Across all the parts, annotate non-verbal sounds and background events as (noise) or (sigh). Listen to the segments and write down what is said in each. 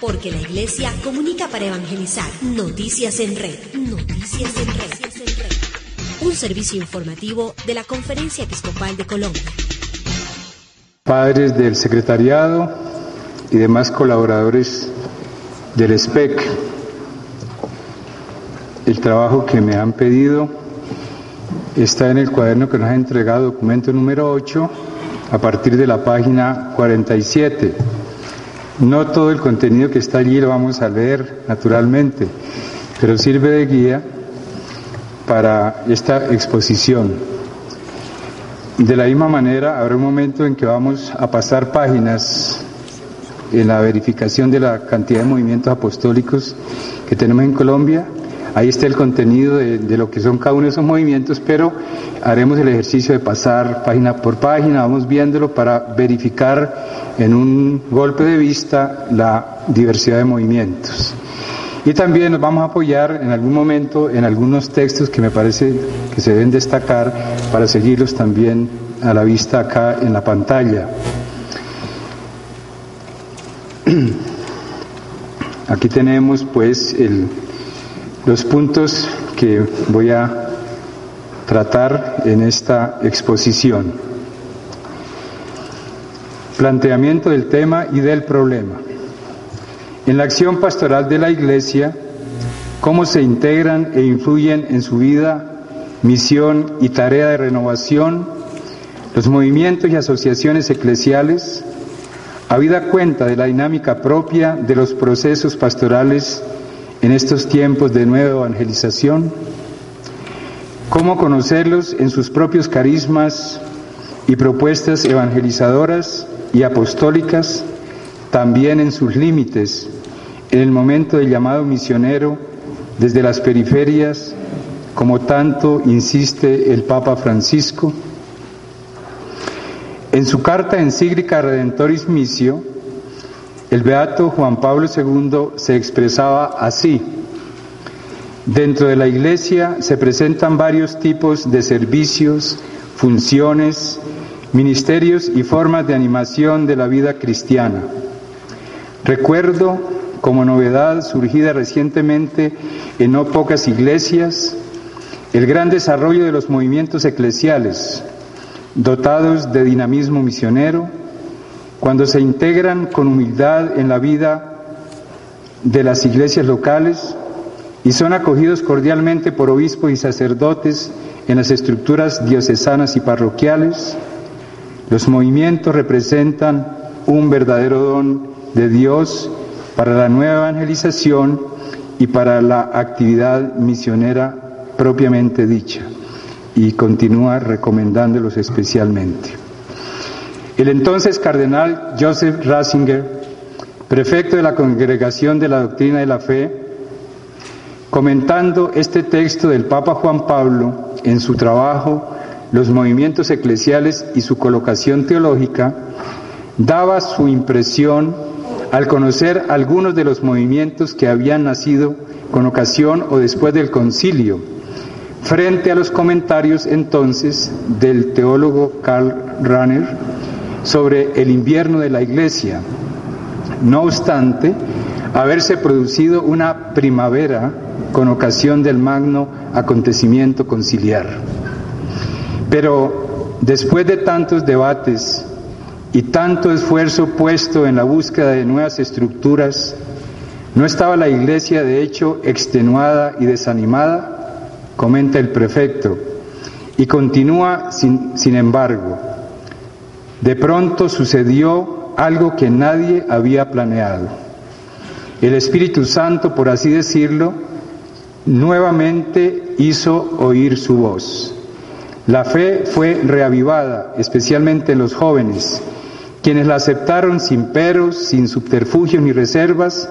Porque la iglesia comunica para evangelizar. Noticias en red. Noticias en red. Un servicio informativo de la Conferencia Episcopal de Colombia. Padres del secretariado y demás colaboradores del SPEC, el trabajo que me han pedido está en el cuaderno que nos ha entregado, documento número 8, a partir de la página 47. No todo el contenido que está allí lo vamos a leer, naturalmente, pero sirve de guía para esta exposición. De la misma manera, habrá un momento en que vamos a pasar páginas en la verificación de la cantidad de movimientos apostólicos que tenemos en Colombia. Ahí está el contenido de, lo que son cada uno de esos movimientos, pero haremos el ejercicio de pasar página por página, vamos viéndolo para verificar en un golpe de vista la diversidad de movimientos. Y también nos vamos a apoyar en algún momento en algunos textos que me parece que se deben destacar para seguirlos también a la vista acá en la pantalla. (clears throat) Aquí tenemos pues el, los puntos que voy a tratar en esta exposición. Planteamiento del tema y del problema. En la acción pastoral de la Iglesia, cómo se integran e influyen en su vida, misión y tarea de renovación los movimientos y asociaciones eclesiales, habida cuenta de la dinámica propia de los procesos pastorales en estos tiempos de nueva evangelización, cómo conocerlos en sus propios carismas y propuestas evangelizadoras y apostólicas, también en sus límites, en el momento del llamado misionero desde las periferias, como tanto insiste el Papa Francisco. En su carta encíclica Redentoris Missio, el beato Juan Pablo II se expresaba así: Dentro de la Iglesia se presentan varios tipos de servicios, funciones, ministerios y formas de animación de la vida cristiana. Recuerdo como novedad surgida recientemente en no pocas iglesias el gran desarrollo de los movimientos eclesiales, dotados de dinamismo misionero, cuando se integran con humildad en la vida de las iglesias locales y son acogidos cordialmente por obispos y sacerdotes en las estructuras diocesanas y parroquiales, los movimientos representan un verdadero don de Dios para la nueva evangelización y para la actividad misionera propiamente dicha y continúa recomendándolos especialmente. El entonces cardenal Joseph Ratzinger, prefecto de la Congregación de la Doctrina de la Fe, comentando este texto del Papa Juan Pablo en su trabajo Los movimientos eclesiales y su colocación teológica, daba su impresión al conocer algunos de los movimientos que habían nacido con ocasión o después del concilio, frente a los comentarios entonces del teólogo Karl Rahner sobre el invierno de la Iglesia. No obstante, haberse producido una primavera con ocasión del magno acontecimiento conciliar. Pero después de tantos debates y tanto esfuerzo puesto en la búsqueda de nuevas estructuras, ¿no estaba la iglesia de hecho extenuada y desanimada? comenta el prefecto, y continúa sin, sin embargo. De pronto sucedió algo que nadie había planeado. El Espíritu Santo, por así decirlo, nuevamente hizo oír su voz. La fe fue reavivada, especialmente en los jóvenes, quienes la aceptaron sin peros, sin subterfugios ni reservas,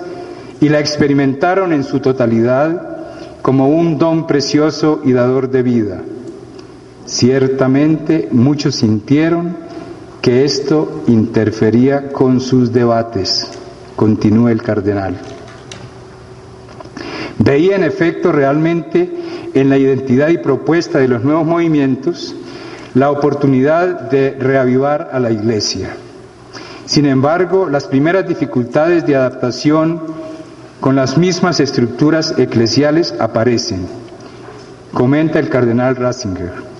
y la experimentaron en su totalidad como un don precioso y dador de vida. Ciertamente muchos sintieron que esto interfería con sus debates, continúa el cardenal. Veía en efecto realmente en la identidad y propuesta de los nuevos movimientos la oportunidad de reavivar a la Iglesia. Sin embargo, las primeras dificultades de adaptación con las mismas estructuras eclesiales aparecen, comenta el cardenal Ratzinger.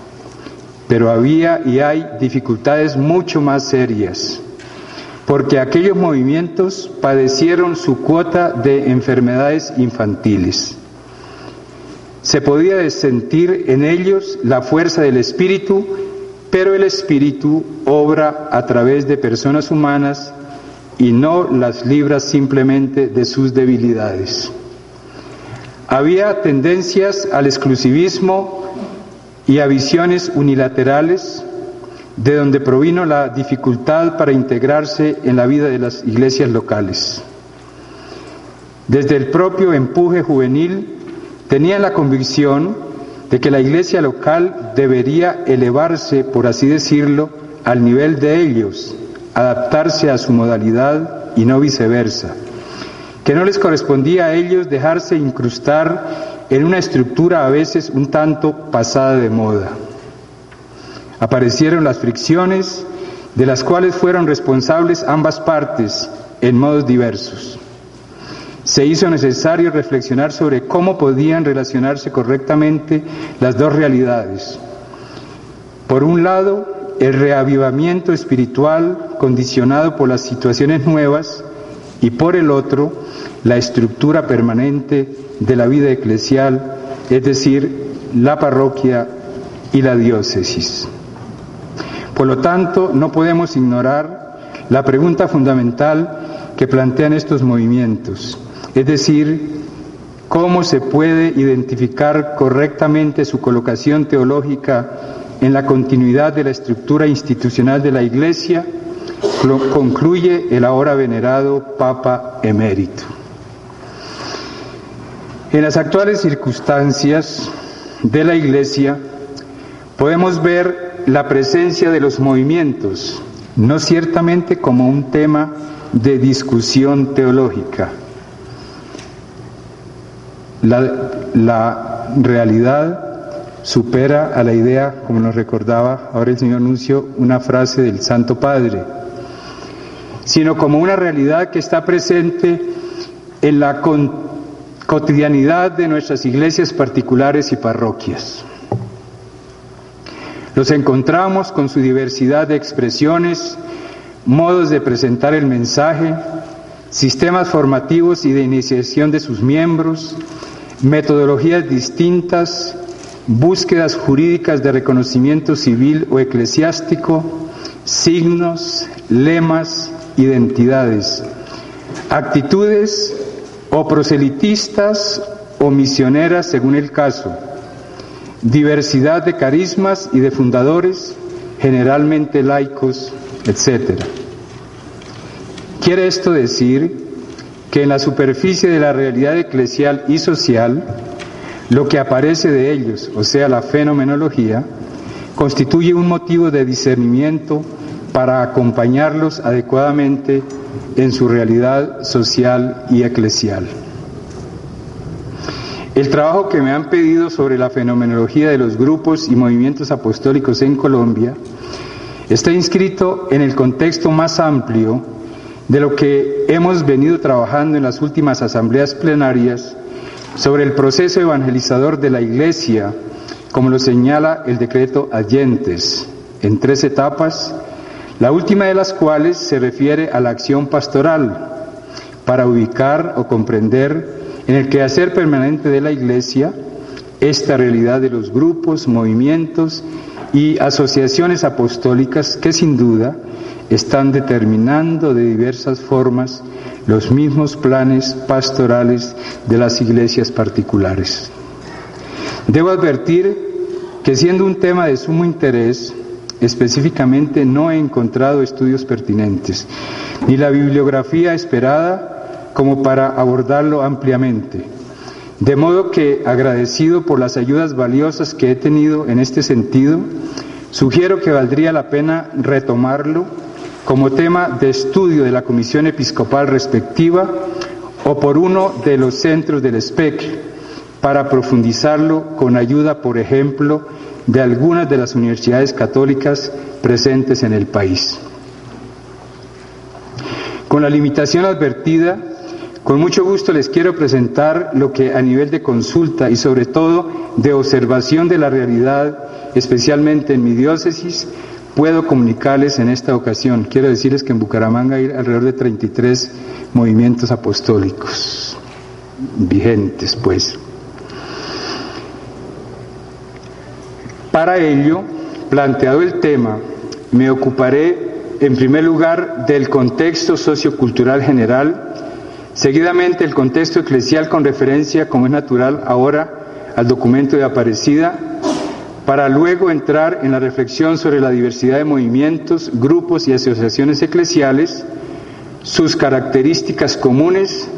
Pero había y hay dificultades mucho más serias, porque aquellos movimientos padecieron su cuota de enfermedades infantiles. Se podía sentir en ellos la fuerza del Espíritu, pero el Espíritu obra a través de personas humanas y no las libra simplemente de sus debilidades. Había tendencias al exclusivismo y a visiones unilaterales, de donde provino la dificultad para integrarse en la vida de las iglesias locales. Desde el propio empuje juvenil tenían la convicción de que la iglesia local debería elevarse, por así decirlo, al nivel de ellos, adaptarse a su modalidad y no viceversa, que no les correspondía a ellos dejarse incrustar en una estructura a veces un tanto pasada de moda. Aparecieron las fricciones de las cuales fueron responsables ambas partes en modos diversos. Se hizo necesario reflexionar sobre cómo podían relacionarse correctamente las dos realidades. Por un lado, el reavivamiento espiritual condicionado por las situaciones nuevas y por el otro, la estructura permanente de la vida eclesial, es decir, la parroquia y la diócesis. Por lo tanto, no podemos ignorar la pregunta fundamental que plantean estos movimientos, es decir, cómo se puede identificar correctamente su colocación teológica en la continuidad de la estructura institucional de la Iglesia, concluye el ahora venerado Papa emérito. En las actuales circunstancias de la Iglesia podemos ver la presencia de los movimientos, no ciertamente como un tema de discusión teológica. La, realidad supera a la idea, como nos recordaba ahora el señor Nuncio, una frase del Santo Padre, sino como una realidad que está presente en la cotidianidad de nuestras iglesias particulares y parroquias. Los encontramos con su diversidad de expresiones, modos de presentar el mensaje, sistemas formativos y de iniciación de sus miembros, metodologías distintas, búsquedas jurídicas de reconocimiento civil o eclesiástico, signos, lemas, identidades, actitudes o proselitistas o misioneras según el caso, diversidad de carismas y de fundadores, generalmente laicos, etc. Quiere esto decir que en la superficie de la realidad eclesial y social, lo que aparece de ellos, o sea, la fenomenología, constituye un motivo de discernimiento para acompañarlos adecuadamente en su realidad social y eclesial. El trabajo que me han pedido sobre la fenomenología de los grupos y movimientos apostólicos en Colombia está inscrito en el contexto más amplio de lo que hemos venido trabajando en las últimas asambleas plenarias sobre el proceso evangelizador de la Iglesia, como lo señala el decreto Allentes, en tres etapas, la última de las cuales se refiere a la acción pastoral, para ubicar o comprender en el quehacer permanente de la Iglesia esta realidad de los grupos, movimientos y asociaciones apostólicas que sin duda están determinando de diversas formas los mismos planes pastorales de las iglesias particulares. Debo advertir que siendo un tema de sumo interés, específicamente no he encontrado estudios pertinentes, ni la bibliografía esperada como para abordarlo ampliamente. De modo que, agradecido por las ayudas valiosas que he tenido en este sentido, sugiero que valdría la pena retomarlo como tema de estudio de la Comisión Episcopal respectiva o por uno de los centros del SPEC para profundizarlo con ayuda, por ejemplo, de algunas de las universidades católicas presentes en el país. Con la limitación advertida, con mucho gusto les quiero presentar lo que a nivel de consulta y sobre todo de observación de la realidad, especialmente en mi diócesis, puedo comunicarles en esta ocasión. Quiero decirles que en Bucaramanga hay alrededor de 33 movimientos apostólicos vigentes, pues. Para ello, planteado el tema, me ocuparé en primer lugar del contexto sociocultural general, seguidamente el contexto eclesial con referencia, como es natural ahora, al documento de Aparecida, para luego entrar en la reflexión sobre la diversidad de movimientos, grupos y asociaciones eclesiales, sus características comunes,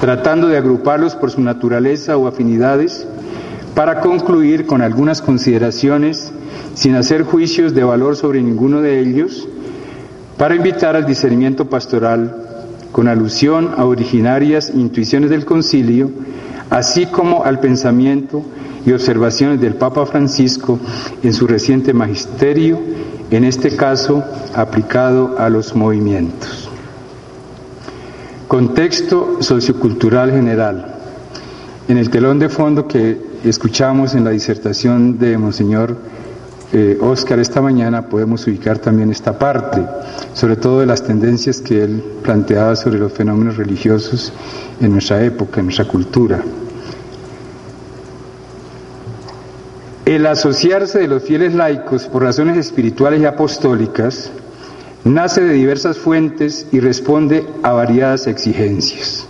tratando de agruparlos por su naturaleza o afinidades, para concluir con algunas consideraciones, sin hacer juicios de valor sobre ninguno de ellos, para invitar al discernimiento pastoral, con alusión a originarias intuiciones del concilio, así como al pensamiento y observaciones del Papa Francisco en su reciente magisterio, en este caso aplicado a los movimientos. Contexto sociocultural general. En el telón de fondo que escuchamos en la disertación de Monseñor Oscar eh, esta mañana podemos ubicar también esta parte, sobre todo de las tendencias que él planteaba sobre los fenómenos religiosos en nuestra época, en nuestra cultura. El asociarse de los fieles laicos por razones espirituales y apostólicas nace de diversas fuentes y responde a variadas exigencias.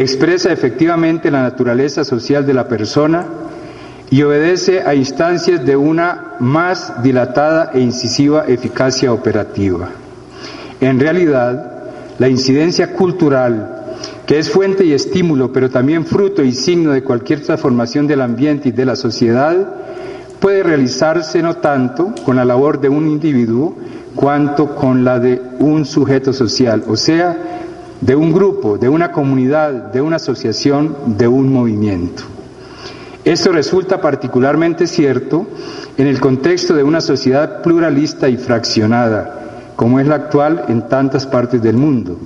Expresa efectivamente la naturaleza social de la persona y obedece a instancias de una más dilatada e incisiva eficacia operativa. En realidad, la incidencia cultural que es fuente y estímulo, pero también fruto y signo de cualquier transformación del ambiente y de la sociedad, puede realizarse no tanto con la labor de un individuo, cuanto con la de un sujeto social, o sea, de un grupo, de una comunidad, de una asociación, de un movimiento. Esto resulta particularmente cierto en el contexto de una sociedad pluralista y fraccionada, como es la actual en tantas partes del mundo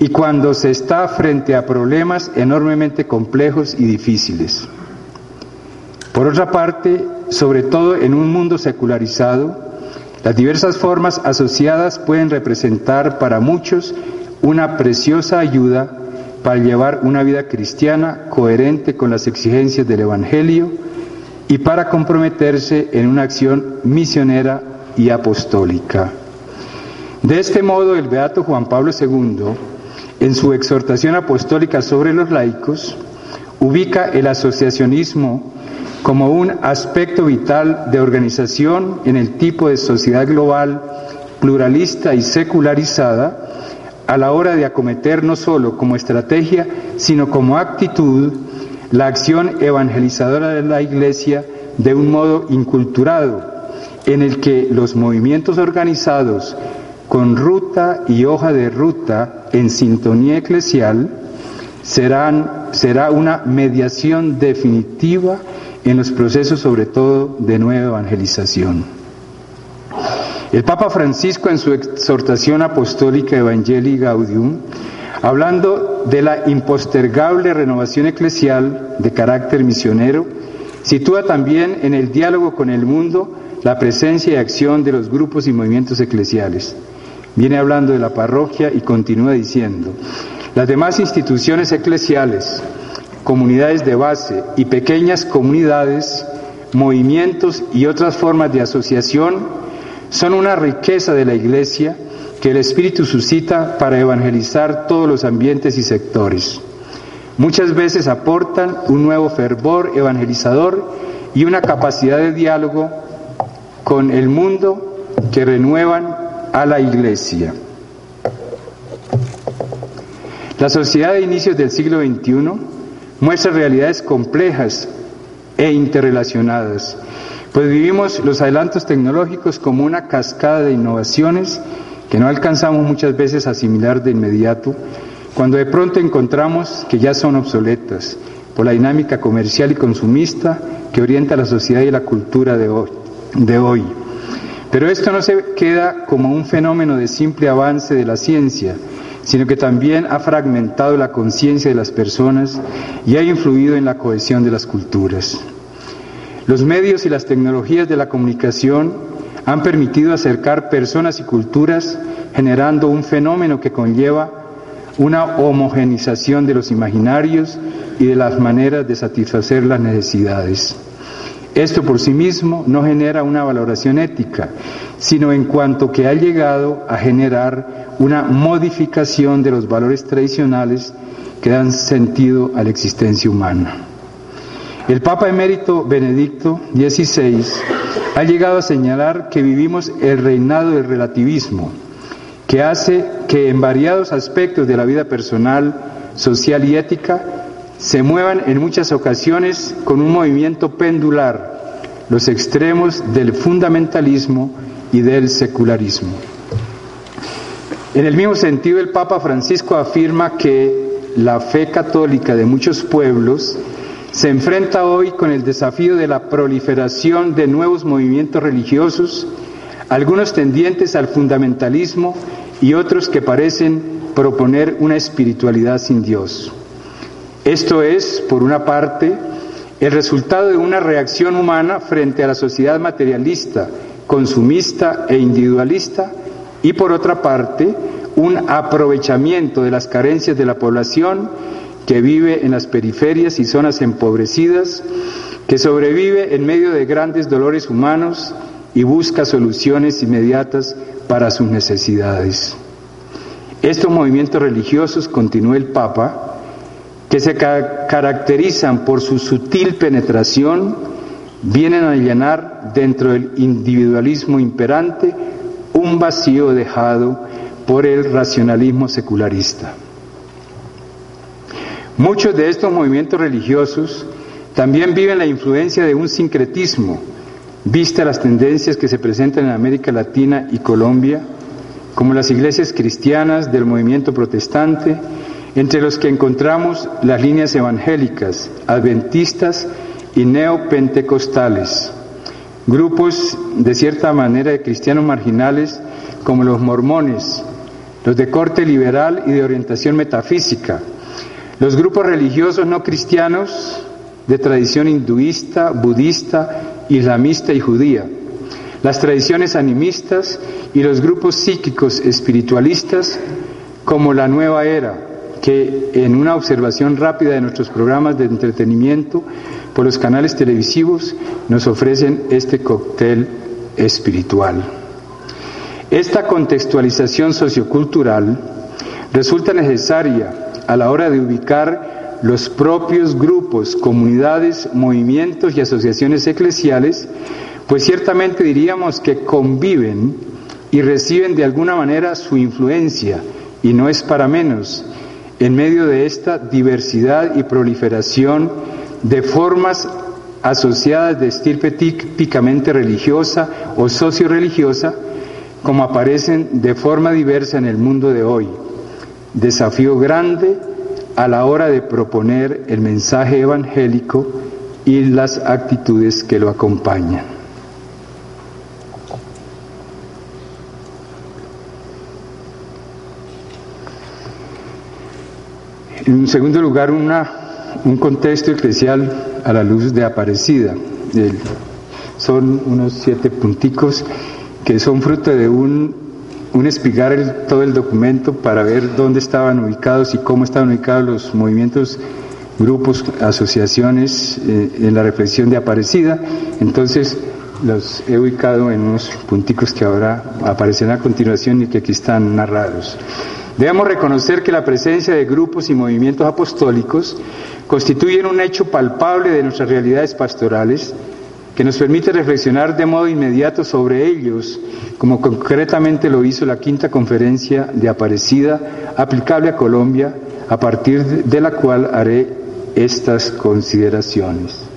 y cuando se está frente a problemas enormemente complejos y difíciles. Por otra parte, sobre todo en un mundo secularizado, las diversas formas asociadas pueden representar para muchos una preciosa ayuda para llevar una vida cristiana coherente con las exigencias del Evangelio y para comprometerse en una acción misionera y apostólica. De este modo, el Beato Juan Pablo II en su exhortación apostólica sobre los laicos, ubica el asociacionismo como un aspecto vital de organización en el tipo de sociedad global, pluralista y secularizada, a la hora de acometer no solo como estrategia, sino como actitud la acción evangelizadora de la Iglesia de un modo inculturado, en el que los movimientos organizados con ruta y hoja de ruta en sintonía eclesial, serán, será una mediación definitiva en los procesos sobre todo de nueva evangelización. El Papa Francisco en su exhortación apostólica Evangelii Gaudium, hablando de la impostergable renovación eclesial de carácter misionero, sitúa también en el diálogo con el mundo la presencia y acción de los grupos y movimientos eclesiales. Viene hablando de la parroquia y continúa diciendo, las demás instituciones eclesiales, comunidades de base y pequeñas comunidades, movimientos y otras formas de asociación son una riqueza de la Iglesia que el Espíritu suscita para evangelizar todos los ambientes y sectores. Muchas veces aportan un nuevo fervor evangelizador y una capacidad de diálogo con el mundo que renuevan a la Iglesia. La sociedad de inicios del siglo XXI muestra realidades complejas e interrelacionadas, pues vivimos los adelantos tecnológicos como una cascada de innovaciones que no alcanzamos muchas veces a asimilar de inmediato, cuando de pronto encontramos que ya son obsoletas por la dinámica comercial y consumista que orienta la sociedad y la cultura de hoy. De hoy. Pero esto no se queda como un fenómeno de simple avance de la ciencia, sino que también ha fragmentado la conciencia de las personas y ha influido en la cohesión de las culturas. Los medios y las tecnologías de la comunicación han permitido acercar personas y culturas generando un fenómeno que conlleva una homogenización de los imaginarios y de las maneras de satisfacer las necesidades. Esto por sí mismo no genera una valoración ética, sino en cuanto que ha llegado a generar una modificación de los valores tradicionales que dan sentido a la existencia humana. El Papa emérito Benedicto XVI ha llegado a señalar que vivimos el reinado del relativismo, que hace que en variados aspectos de la vida personal, social y ética se muevan en muchas ocasiones con un movimiento pendular los extremos del fundamentalismo y del secularismo. En el mismo sentido, el Papa Francisco afirma que la fe católica de muchos pueblos se enfrenta hoy con el desafío de la proliferación de nuevos movimientos religiosos, algunos tendientes al fundamentalismo y otros que parecen proponer una espiritualidad sin Dios. Esto es, por una parte, el resultado de una reacción humana frente a la sociedad materialista, consumista e individualista, y por otra parte, un aprovechamiento de las carencias de la población que vive en las periferias y zonas empobrecidas, que sobrevive en medio de grandes dolores humanos y busca soluciones inmediatas para sus necesidades. Estos movimientos religiosos, continúa el Papa, que se caracterizan por su sutil penetración, vienen a llenar dentro del individualismo imperante un vacío dejado por el racionalismo secularista. Muchos de estos movimientos religiosos también viven la influencia de un sincretismo, vista las tendencias que se presentan en América Latina y Colombia, como las iglesias cristianas del movimiento protestante, entre los que encontramos las líneas evangélicas, adventistas y neopentecostales, grupos de cierta manera de cristianos marginales como los mormones, los de corte liberal y de orientación metafísica, los grupos religiosos no cristianos de tradición hinduista, budista, islamista y judía, las tradiciones animistas y los grupos psíquicos espiritualistas como la nueva era, que en una observación rápida de nuestros programas de entretenimiento por los canales televisivos nos ofrecen este cóctel espiritual. Esta contextualización sociocultural resulta necesaria a la hora de ubicar los propios grupos, comunidades, movimientos y asociaciones eclesiales, pues ciertamente diríamos que conviven y reciben de alguna manera su influencia, y no es para menos, en medio de esta diversidad y proliferación de formas asociadas de estirpe típicamente religiosa o socio-religiosa, como aparecen de forma diversa en el mundo de hoy. Desafío grande a la hora de proponer el mensaje evangélico y las actitudes que lo acompañan. En segundo lugar, un contexto especial a la luz de Aparecida. son unos siete punticos que son fruto de un, un espigar todo el documento para ver dónde estaban ubicados y cómo estaban ubicados los movimientos, grupos, asociaciones eh, en la reflexión de Aparecida. Entonces, los he ubicado en unos punticos que ahora aparecerán a continuación y que aquí están narrados. Debemos reconocer que la presencia de grupos y movimientos apostólicos constituyen un hecho palpable de nuestras realidades pastorales que nos permite reflexionar de modo inmediato sobre ellos, como concretamente lo hizo la quinta conferencia de Aparecida aplicable a Colombia, a partir de la cual haré estas consideraciones.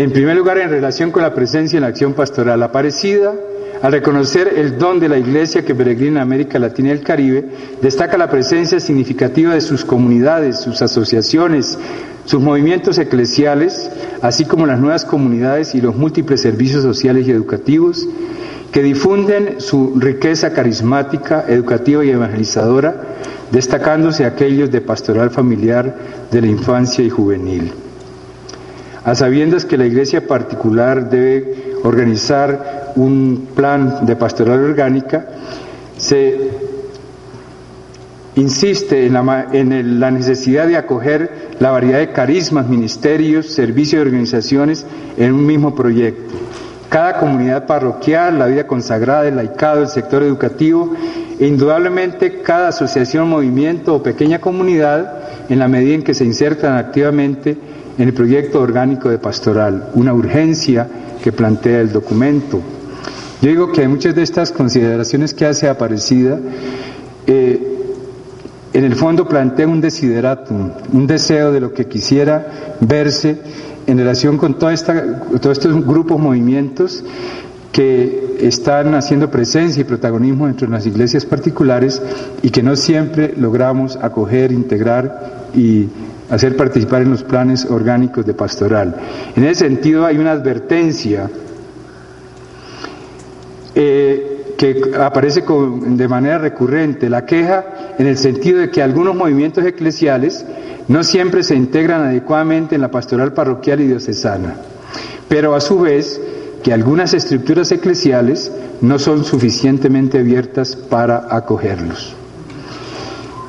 En primer lugar, en relación con la presencia en la acción pastoral aparecida, al reconocer el don de la Iglesia que peregrina en América Latina y el Caribe, destaca la presencia significativa de sus comunidades, sus asociaciones, sus movimientos eclesiales, así como las nuevas comunidades y los múltiples servicios sociales y educativos que difunden su riqueza carismática, educativa y evangelizadora, destacándose aquellos de pastoral familiar de la infancia y juvenil. A sabiendas que la iglesia particular debe organizar un plan de pastoral orgánica, se insiste en la, necesidad de acoger la variedad de carismas, ministerios, servicios y organizaciones en un mismo proyecto. Cada comunidad parroquial, la vida consagrada, el laicado, el sector educativo e indudablemente cada asociación, movimiento o pequeña comunidad en la medida en que se insertan activamente en el proyecto orgánico de pastoral, una urgencia que plantea el documento. Yo digo que hay muchas de estas consideraciones que hace Aparecida, eh, en el fondo plantea un desideratum, un deseo de lo que quisiera verse en relación con toda esta, todos estos grupos, movimientos que están haciendo presencia y protagonismo dentro de las iglesias particulares y que no siempre logramos acoger, integrar y hacer participar en los planes orgánicos de pastoral. En ese sentido hay una advertencia eh, que aparece de manera recurrente, la queja en el sentido de que algunos movimientos eclesiales no siempre se integran adecuadamente en la pastoral parroquial y diocesana, pero a su vez que algunas estructuras eclesiales no son suficientemente abiertas para acogerlos.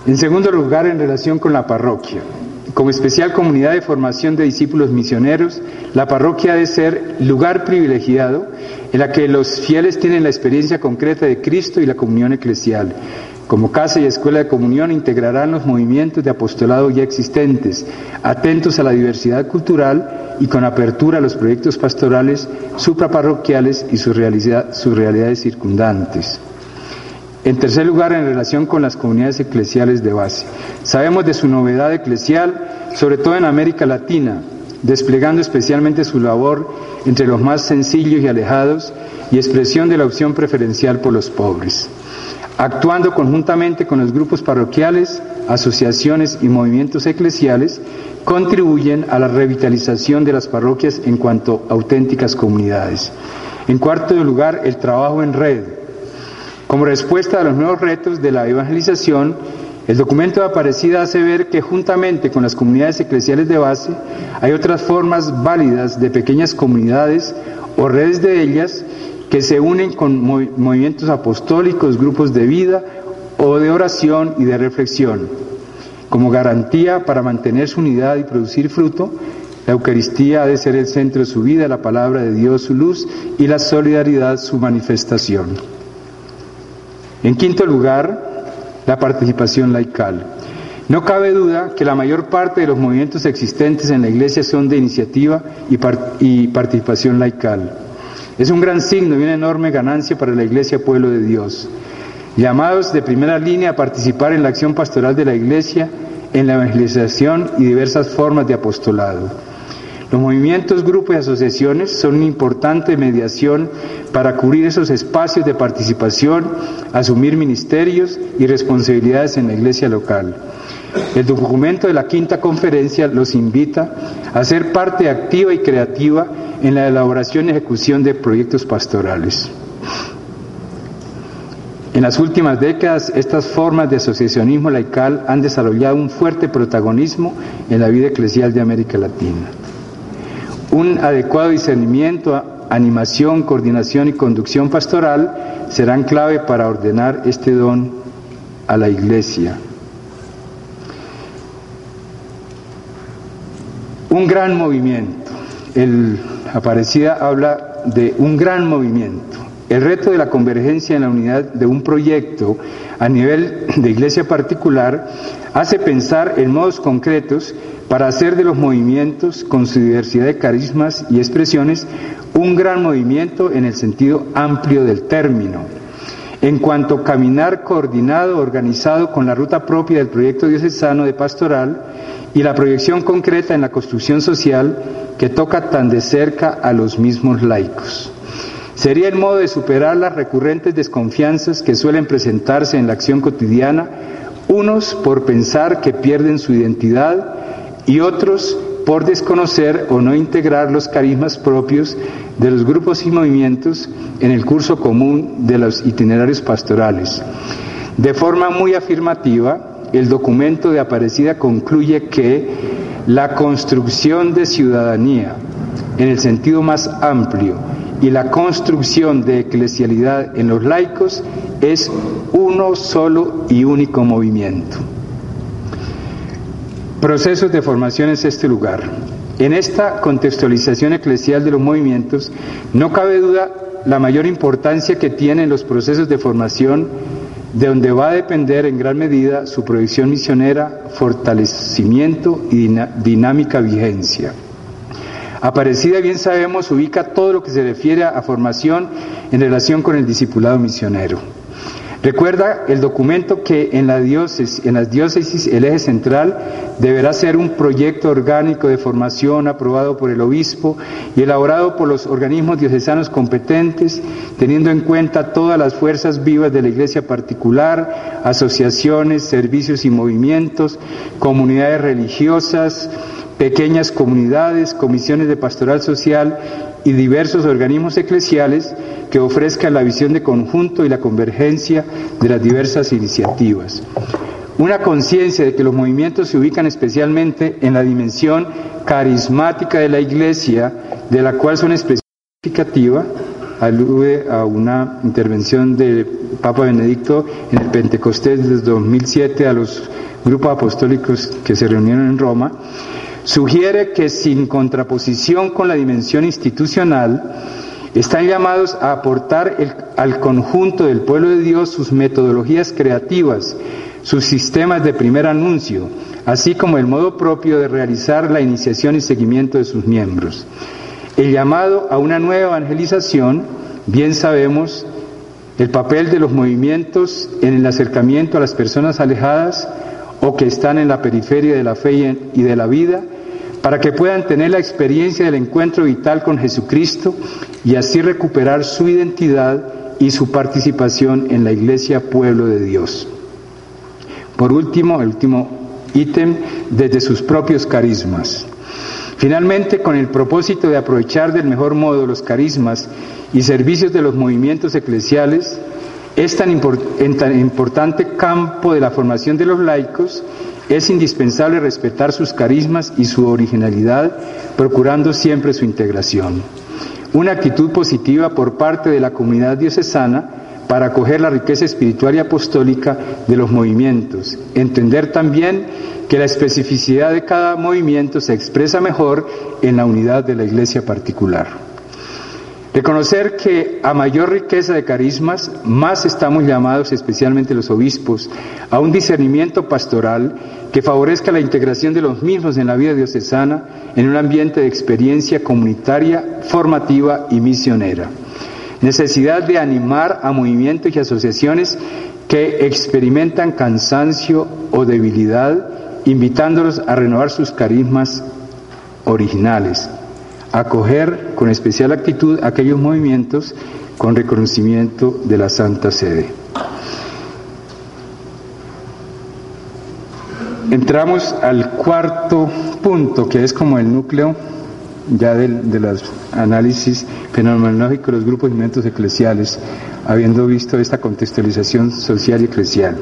En segundo lugar, en relación con la parroquia, como especial comunidad de formación de discípulos misioneros, la parroquia debe ser lugar privilegiado en la que los fieles tienen la experiencia concreta de Cristo y la comunión eclesial. Como casa y escuela de comunión integrarán los movimientos de apostolado ya existentes, atentos a la diversidad cultural y con apertura a los proyectos pastorales supraparroquiales y sus, sus realidades circundantes. En tercer lugar, en relación con las comunidades eclesiales de base. Sabemos de su novedad eclesial, sobre todo en América Latina, desplegando especialmente su labor entre los más sencillos y alejados y expresión de la opción preferencial por los pobres. Actuando conjuntamente con los grupos parroquiales, asociaciones y movimientos eclesiales, contribuyen a la revitalización de las parroquias en cuanto a auténticas comunidades. En cuarto lugar, el trabajo en red como respuesta a los nuevos retos de la evangelización, el documento de Aparecida hace ver que juntamente con las comunidades eclesiales de base hay otras formas válidas de pequeñas comunidades o redes de ellas que se unen con movimientos apostólicos, grupos de vida o de oración y de reflexión. Como garantía para mantener su unidad y producir fruto, la Eucaristía ha de ser el centro de su vida, la palabra de Dios su luz y la solidaridad su manifestación. En quinto lugar, la participación laical. No cabe duda que la mayor parte de los movimientos existentes en la Iglesia son de iniciativa y, participación laical. Es un gran signo y una enorme ganancia para la Iglesia Pueblo de Dios. Llamados de primera línea a participar en la acción pastoral de la Iglesia, en la evangelización y diversas formas de apostolado. Los movimientos, grupos y asociaciones son una importante mediación para cubrir esos espacios de participación, asumir ministerios y responsabilidades en la iglesia local. El documento de la quinta conferencia los invita a ser parte activa y creativa en la elaboración y ejecución de proyectos pastorales. En las últimas décadas, estas formas de asociacionismo laical han desarrollado un fuerte protagonismo en la vida eclesial de América Latina. Un adecuado discernimiento, animación, coordinación y conducción pastoral serán clave para ordenar este don a la Iglesia. Un gran movimiento. El Aparecida habla de un gran movimiento. El reto de la convergencia en la unidad de un proyecto a nivel de iglesia particular hace pensar en modos concretos para hacer de los movimientos, con su diversidad de carismas y expresiones, un gran movimiento en el sentido amplio del término. En cuanto caminar coordinado, organizado con la ruta propia del proyecto diocesano de pastoral y la proyección concreta en la construcción social que toca tan de cerca a los mismos laicos. Sería el modo de superar las recurrentes desconfianzas que suelen presentarse en la acción cotidiana, unos por pensar que pierden su identidad y otros por desconocer o no integrar los carismas propios de los grupos y movimientos en el curso común de los itinerarios pastorales. De forma muy afirmativa, el documento de Aparecida concluye que la construcción de ciudadanía, en el sentido más amplio, y la construcción de eclesialidad en los laicos es uno solo y único movimiento. Procesos de formación es este lugar. En esta contextualización eclesial de los movimientos, no cabe duda la mayor importancia que tienen los procesos de formación, de donde va a depender en gran medida su proyección misionera, fortalecimiento y dinámica vigencia. Aparecida, bien sabemos, ubica todo lo que se refiere a formación en relación con el discipulado misionero. Recuerda el documento que en, la diócesis, en las diócesis el eje central deberá ser un proyecto orgánico de formación aprobado por el obispo y elaborado por los organismos diocesanos competentes, teniendo en cuenta todas las fuerzas vivas de la iglesia particular, asociaciones, servicios y movimientos, comunidades religiosas, pequeñas comunidades, comisiones de pastoral social y diversos organismos eclesiales que ofrezcan la visión de conjunto y la convergencia de las diversas iniciativas. Una conciencia de que los movimientos se ubican especialmente en la dimensión carismática de la Iglesia, de la cual son especificativa, alude a una intervención del Papa Benedicto en el Pentecostés desde 2007 a los grupos apostólicos que se reunieron en Roma, sugiere que sin contraposición con la dimensión institucional, están llamados a aportar al conjunto del pueblo de Dios sus metodologías creativas, sus sistemas de primer anuncio, así como el modo propio de realizar la iniciación y seguimiento de sus miembros. El llamado a una nueva evangelización, bien sabemos, el papel de los movimientos en el acercamiento a las personas alejadas o que están en la periferia de la fe y de la vida, para que puedan tener la experiencia del encuentro vital con Jesucristo y así recuperar su identidad y su participación en la iglesia pueblo de Dios. Por último, el último ítem, desde sus propios carismas. Finalmente, con el propósito de aprovechar del mejor modo los carismas y servicios de los movimientos eclesiales, es tan, en tan importante campo de la formación de los laicos, es indispensable respetar sus carismas y su originalidad, procurando siempre su integración. Una actitud positiva por parte de la comunidad diocesana para acoger la riqueza espiritual y apostólica de los movimientos. Entender también que la especificidad de cada movimiento se expresa mejor en la unidad de la iglesia particular. Reconocer que a mayor riqueza de carismas, más estamos llamados, especialmente los obispos, a un discernimiento pastoral que favorezca la integración de los mismos en la vida diocesana en un ambiente de experiencia comunitaria, formativa y misionera. Necesidad de animar a movimientos y asociaciones que experimentan cansancio o debilidad, invitándolos a renovar sus carismas originales acoger con especial actitud aquellos movimientos con reconocimiento de la Santa Sede. Entramos al cuarto punto, que es como el núcleo ya de, los análisis fenomenológicos de los grupos y movimientos eclesiales, habiendo visto esta contextualización social y eclesial.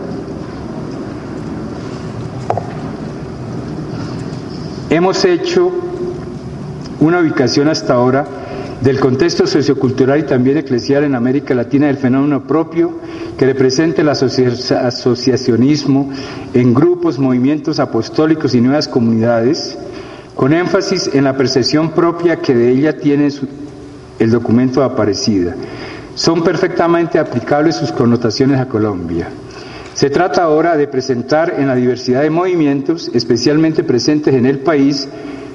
Hemos hecho una ubicación hasta ahora del contexto sociocultural y también eclesial en América Latina del fenómeno propio que representa el asociacionismo en grupos, movimientos apostólicos y nuevas comunidades, con énfasis en la percepción propia que de ella tiene el documento Aparecida. son perfectamente aplicables sus connotaciones a Colombia. Se trata ahora de presentar en la diversidad de movimientos, especialmente presentes en el país,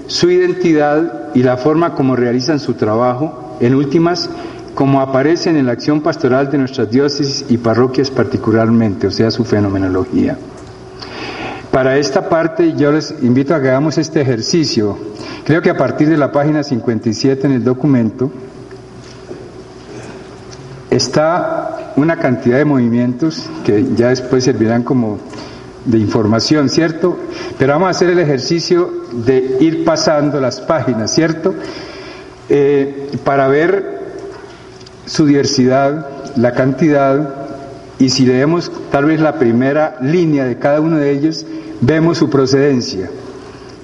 su identidad y la forma como realizan su trabajo, en últimas, como aparecen en la acción pastoral de nuestras diócesis y parroquias particularmente, o sea, su fenomenología. Para esta parte yo les invito a que hagamos este ejercicio. Creo que a partir de la página 57 en el documento está una cantidad de movimientos que ya después servirán como de información, ¿cierto? Pero vamos a hacer el ejercicio de ir pasando las páginas, ¿cierto? Eh, para ver su diversidad, la cantidad, y si leemos tal vez la primera línea de cada uno de ellos, vemos su procedencia.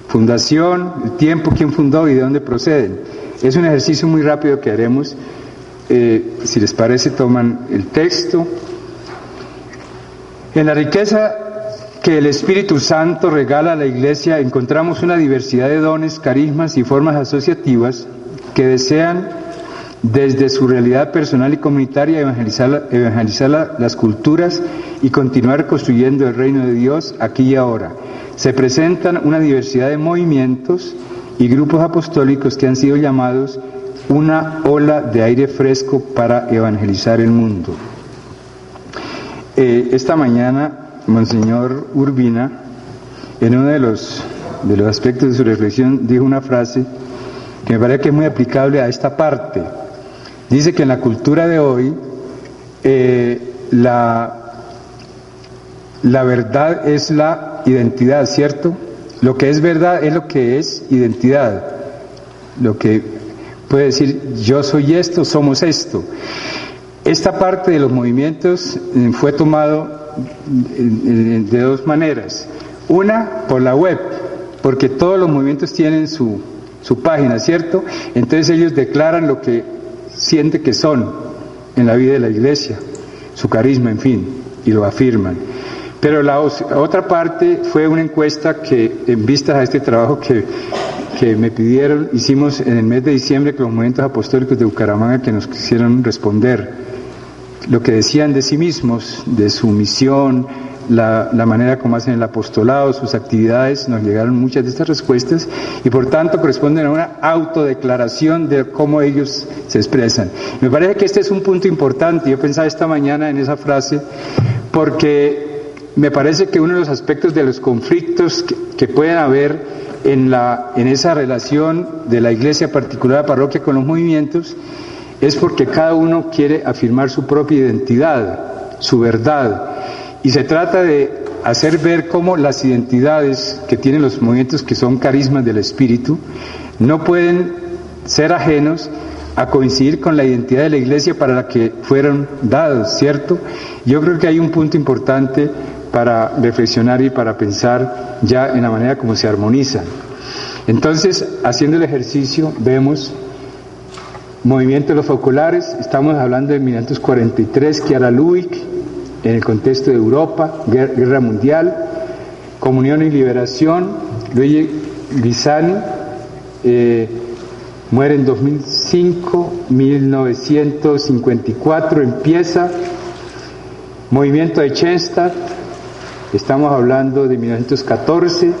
Fundación, el tiempo, quién fundó y de dónde proceden. Es un ejercicio muy rápido que haremos. Eh, si les parece, toman el texto. En la riqueza que el Espíritu Santo regala a la Iglesia encontramos una diversidad de dones, carismas y formas asociativas que desean desde su realidad personal y comunitaria evangelizar, evangelizar las culturas y continuar construyendo el reino de Dios aquí y ahora. Se presentan una diversidad de movimientos y grupos apostólicos que han sido llamados una ola de aire fresco para evangelizar el mundo. Eh, esta mañana, Monseñor Urbina, en uno de los, de los aspectos de su reflexión, dijo una frase que me parece que es muy aplicable a esta parte. Dice que en la cultura de hoy eh, la, la verdad es la identidad, ¿cierto? Lo que es verdad es lo que es identidad. Lo que puede decir yo soy esto, somos esto. Esta parte de los movimientos eh, fue tomado de dos maneras. Una, por la web, porque todos los movimientos tienen su, su página, ¿cierto? Entonces ellos declaran lo que siente que son en la vida de la iglesia, su carisma, en fin, y lo afirman. Pero la otra parte fue una encuesta que, en vistas a este trabajo que, que me pidieron, hicimos en el mes de diciembre con los movimientos apostólicos de Bucaramanga que nos quisieron responder lo que decían de sí mismos, de su misión, la, manera como hacen el apostolado, sus actividades, nos llegaron muchas de estas respuestas y por tanto corresponden a una autodeclaración de cómo ellos se expresan. Me parece que este es un punto importante, yo pensaba esta mañana en esa frase, porque me parece que uno de los aspectos de los conflictos que, pueden haber en, la, en esa relación de la iglesia particular, la parroquia con los movimientos, es porque cada uno quiere afirmar su propia identidad, su verdad, y se trata de hacer ver cómo las identidades que tienen los movimientos que son carismas del espíritu no pueden ser ajenos a coincidir con la identidad de la iglesia para la que fueron dados, ¿cierto? Yo creo que hay un punto importante para reflexionar y para pensar ya en la manera como se armonizan. Entonces, haciendo el ejercicio, vemos movimiento de los focolares, estamos hablando de 1943, Chiara Luick, en el contexto de Europa, Guerra Mundial, Comunión y Liberación, Luigi Lisani, eh, muere en 2005, 1954 empieza, Movimiento de Chenstadt, estamos hablando de 1914,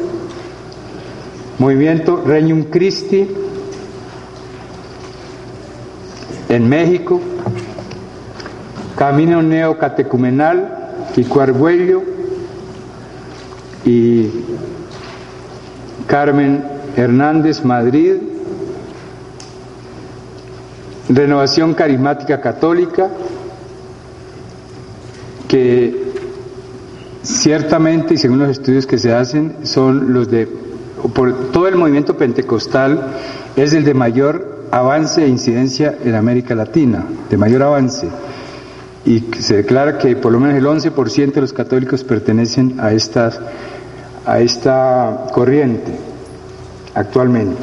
Movimiento Regnum Christi en México, Camino Neocatecumenal, Kiko Arguello y Carmen Hernández Madrid, Renovación Carismática Católica, que ciertamente, y según los estudios que se hacen, son los de, por todo el movimiento pentecostal, es el de mayor avance e incidencia en América Latina, de mayor avance y se declara que por lo menos el 11% de los católicos pertenecen a, estas, a esta corriente actualmente.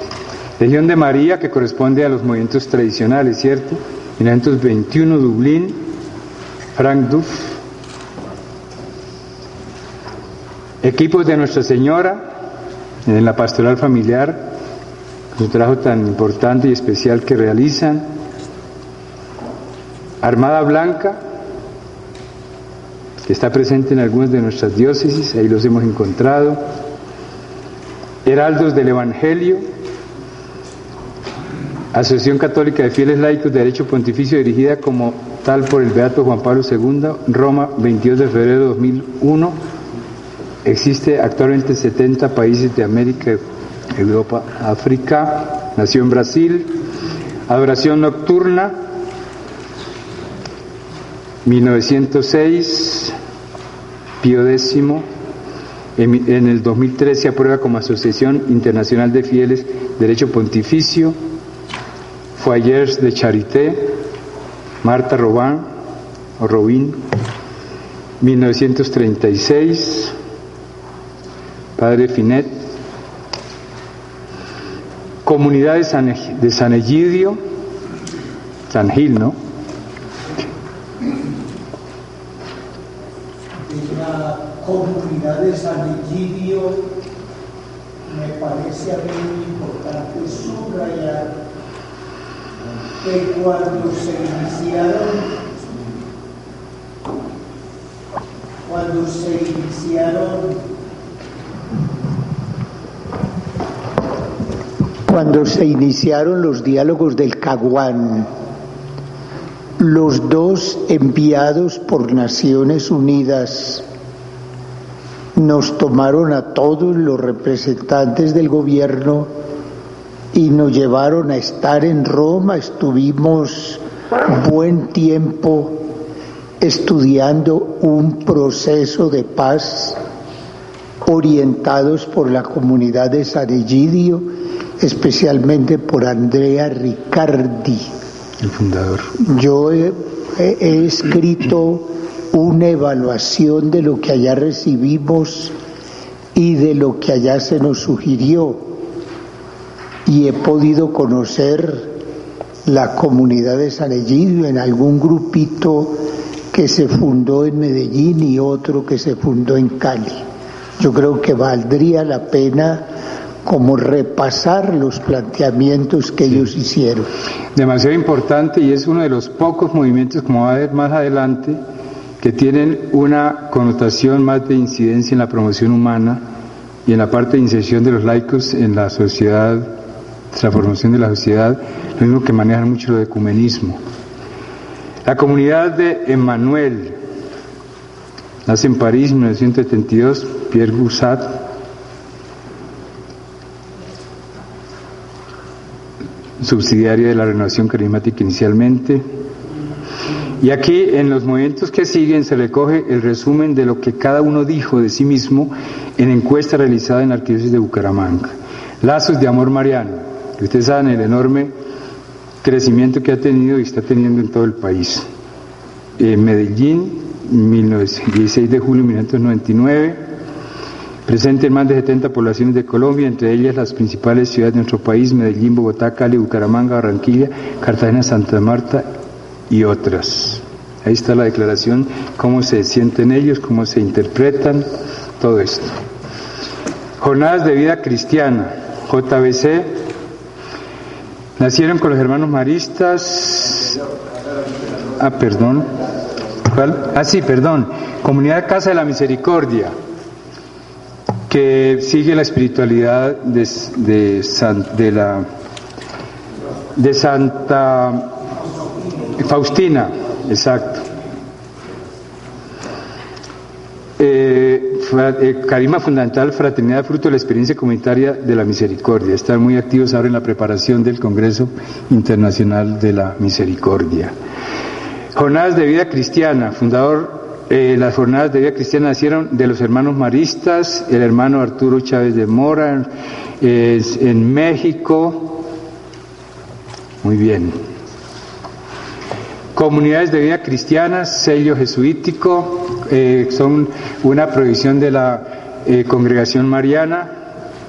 Legión de María, que corresponde a los movimientos tradicionales, ¿cierto? 1921, Dublín, Frank Duff. Equipos de Nuestra Señora en la pastoral familiar, un trabajo tan importante y especial que realizan Armada Blanca, que está presente en algunas de nuestras diócesis, ahí los hemos encontrado. Heraldos del Evangelio, Asociación Católica de Fieles Laicos de Derecho Pontificio, dirigida como tal por el Beato Juan Pablo II, Roma, 22 de febrero de 2001. Existe actualmente en 70 países de América, Europa, África. Nació en Brasil. Adoración Nocturna, 1906. Pío X. En el 2013 se aprueba como Asociación Internacional de Fieles Derecho Pontificio. Foyers de Charité, Marta Robin, o Robin, 1936, Padre Finet, Comunidad de San, de San Egidio, San Gil, ¿no? La comunidad de San Egidio me parece a mí importante subrayar que cuando se iniciaron, cuando se iniciaron cuando se iniciaron los diálogos del Caguán, los dos enviados por Naciones Unidas nos tomaron a todos los representantes del gobierno y nos llevaron a estar en Roma. Estuvimos buen tiempo estudiando un proceso de paz orientados por la comunidad de San Egidio, especialmente por Andrea Riccardi. El fundador. Yo he, he escrito una evaluación de lo que allá recibimos y de lo que allá se nos sugirió y he podido conocer la comunidad de San Egidio en algún grupito que se fundó en Medellín y otro que se fundó en Cali. Yo creo que valdría la pena como repasar los planteamientos que ellos hicieron. Demasiado importante y es uno de los pocos movimientos, como va a ver más adelante, que tienen una connotación más de incidencia en la promoción humana y en la parte de inserción de los laicos en la sociedad transformación de la sociedad, lo mismo que manejan mucho el ecumenismo. La comunidad de Emmanuel nace en París en 1972, Pierre Goussat. Subsidiaria de la renovación carismática inicialmente. Y aquí en los movimientos que siguen se recoge el resumen de lo que cada uno dijo de sí mismo en encuesta realizada en la Arquidiócesis de Bucaramanga. Lazos de amor mariano. Ustedes saben el enorme crecimiento que ha tenido y está teniendo en todo el país. En Medellín, 16 de julio de 1999, presente en más de 70 poblaciones de Colombia, entre ellas las principales ciudades de nuestro país, Medellín, Bogotá, Cali, Bucaramanga, Barranquilla, Cartagena, Santa Marta y otras. Ahí está la declaración, cómo se sienten ellos, cómo se interpretan, todo esto. Jornadas de vida cristiana, JBC, Nacieron con los hermanos maristas. Ah, perdón. Ah, sí, perdón. Comunidad Casa de la Misericordia, que sigue la espiritualidad de, de, de la de Santa Faustina, exacto. Eh, eh, carisma fundamental, fraternidad, fruto de la experiencia comunitaria de la misericordia. Están muy activos ahora en la preparación del Congreso Internacional de la Misericordia. Jornadas de vida cristiana, fundador, eh, las jornadas de vida cristiana nacieron de los hermanos maristas, el hermano Arturo Chávez de Mora, en México. Muy bien. Comunidades de vida cristiana, sello jesuítico, eh, son una provisión de la eh, congregación mariana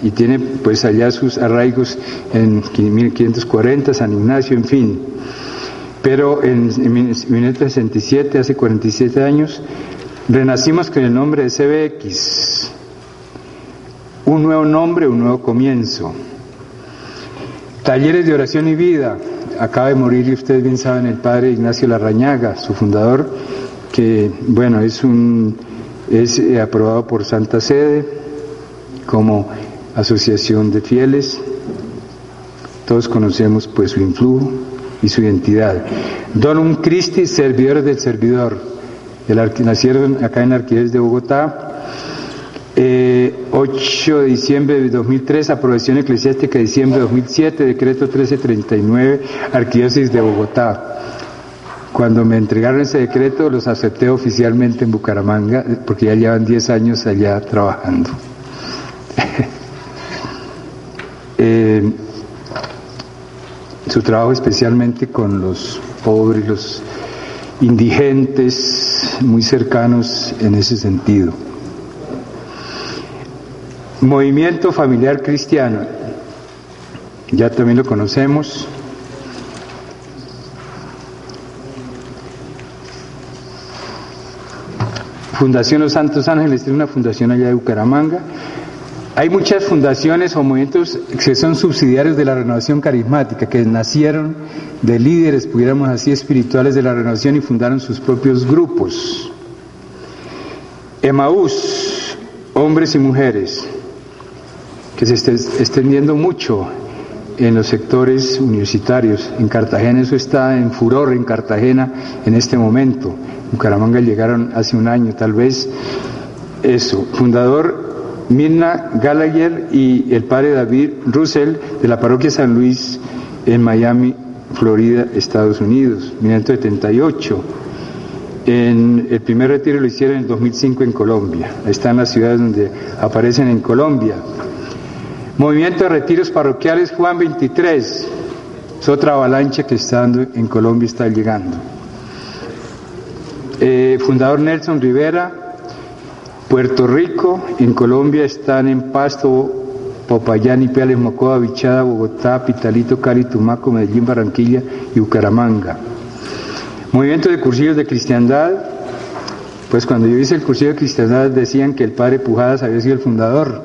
y tiene pues allá sus arraigos en 1540, San Ignacio, en fin. Pero en, 1967, hace 47 años, renacimos con el nombre de CBX, un nuevo nombre, un nuevo comienzo. Talleres de oración y vida, acaba de morir y ustedes bien saben el padre Ignacio Larrañaga, su fundador, que bueno es un es eh, aprobado por Santa Sede como asociación de fieles. Todos conocemos pues su influjo y su identidad. Donum Christi, servidores del servidor. El, nacieron acá en Arquidiócesis de Bogotá. 8 eh, de diciembre de 2003, aprobación eclesiástica de diciembre de 2007, decreto 1339, Arquidiócesis de Bogotá. Cuando me entregaron ese decreto, los acepté oficialmente en Bucaramanga, porque ya llevan 10 años allá trabajando. eh, su trabajo especialmente con los pobres, los indigentes, muy cercanos en ese sentido. Movimiento Familiar Cristiano, ya también lo conocemos. Fundación Los Santos Ángeles, es una fundación allá de Bucaramanga. Hay muchas fundaciones o movimientos que son subsidiarios de la renovación carismática, que nacieron de líderes, pudiéramos así, espirituales de la renovación y fundaron sus propios grupos. Emaús, hombres y mujeres, que se está extendiendo mucho en los sectores universitarios. En Cartagena eso está en furor, en Cartagena en este momento. En Bucaramanga llegaron hace un año, tal vez eso. Fundador Mirna Gallagher y el padre David Russell de la parroquia San Luis en Miami, Florida, Estados Unidos, 1978. En el primer retiro lo hicieron en 2005 en Colombia. Están las ciudades donde aparecen en Colombia. Movimiento de retiros parroquiales Juan 23. Es otra avalancha que estando en Colombia está llegando. Eh, fundador Nelson Rivera, Puerto Rico, en Colombia están en Pasto, Popayán, Ipiales, Mocoa, Bichada, Bogotá, Pitalito, Cali, Tumaco, Medellín, Barranquilla y Bucaramanga. Movimiento de cursillos de cristiandad, pues cuando yo hice el cursillo de cristiandad decían que el padre Pujadas había sido el fundador,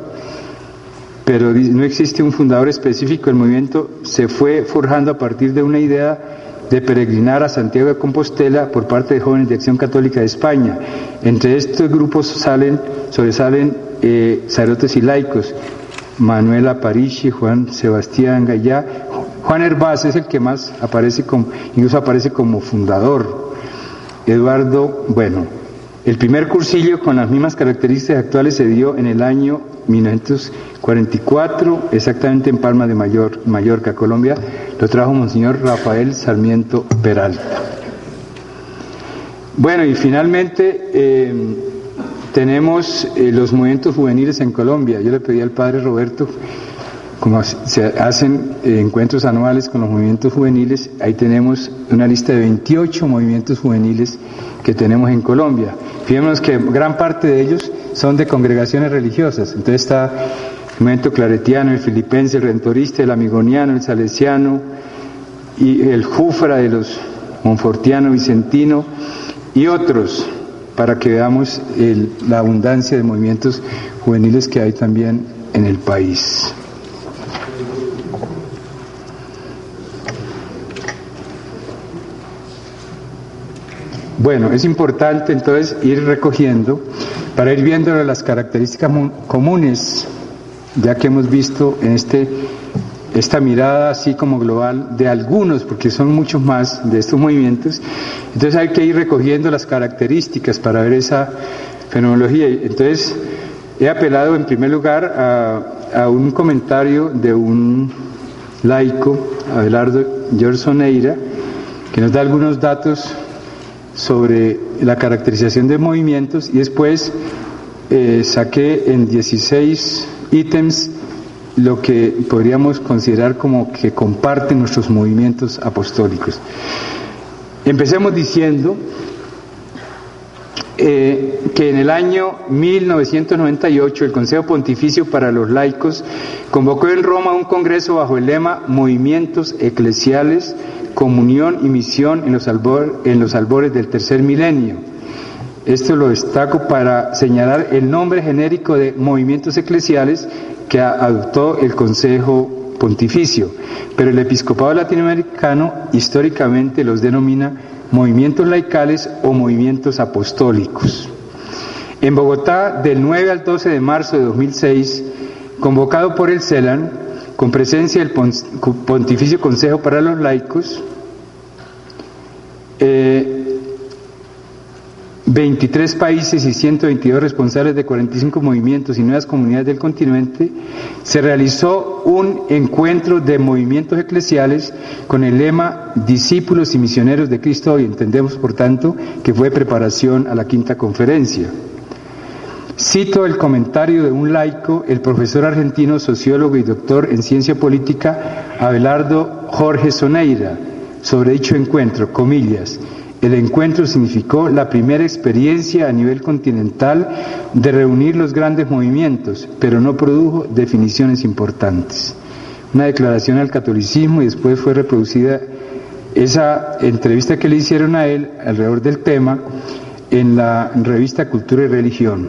pero no existe un fundador específico, el movimiento se fue forjando a partir de una idea de peregrinar a Santiago de Compostela por parte de jóvenes de Acción Católica de España. Entre estos grupos salen, sobresalen eh, sacerdotes y laicos, Manuel Aparici, Juan Sebastián Gallá, Juan Herbaz es el que más aparece como, incluso aparece como fundador. Eduardo, bueno, el primer cursillo con las mismas características actuales se dio en el año 1944, exactamente en Palma de Mallorca, Colombia, lo trajo Monseñor Rafael Sarmiento Peralta. Bueno, y finalmente eh, tenemos eh, los movimientos juveniles en Colombia. Yo le pedí al padre Roberto como se hacen eh, encuentros anuales con los movimientos juveniles, ahí tenemos una lista de 28 movimientos juveniles que tenemos en Colombia. Fíjense que gran parte de ellos son de congregaciones religiosas. Entonces está el movimiento claretiano, el filipense, el rentorista, el amigoniano, el salesiano y el jufra de los monfortiano, vicentino y otros, para que veamos la abundancia de movimientos juveniles que hay también en el país. Bueno, es importante entonces ir recogiendo para ir viendo las características comunes, ya que hemos visto en este, esta mirada así como global de algunos, porque son muchos más de estos movimientos, entonces hay que ir recogiendo las características para ver esa fenomenología. Entonces, he apelado en primer lugar a, a un comentario de un laico, Abelardo George Neira, que nos da algunos datos sobre la caracterización de movimientos y después eh, saqué en 16 ítems lo que podríamos considerar como que comparten nuestros movimientos apostólicos. Empecemos diciendo eh, que en el año 1998 el Consejo Pontificio para los Laicos convocó en Roma un congreso bajo el lema Movimientos Eclesiales comunión y misión en los, en los albores del tercer milenio. Esto lo destaco para señalar el nombre genérico de movimientos eclesiales que adoptó el Consejo pontificio, pero el episcopado latinoamericano históricamente los denomina movimientos laicales o movimientos apostólicos. En Bogotá, del 9 al 12 de marzo de 2006, convocado por el CELAN, con presencia del Pontificio Consejo para los Laicos, 23 eh, países y 122 responsables de 45 movimientos y nuevas comunidades del continente, se realizó un encuentro de movimientos eclesiales con el lema Discípulos y Misioneros de Cristo y entendemos por tanto que fue preparación a la quinta conferencia. Cito el comentario de un laico, el profesor argentino, sociólogo y doctor en ciencia política, Abelardo Jorge Soneira, sobre dicho encuentro, comillas, el encuentro significó la primera experiencia a nivel continental de reunir los grandes movimientos, pero no produjo definiciones importantes. Una declaración al catolicismo y después fue reproducida esa entrevista que le hicieron a él alrededor del tema en la revista Cultura y Religión.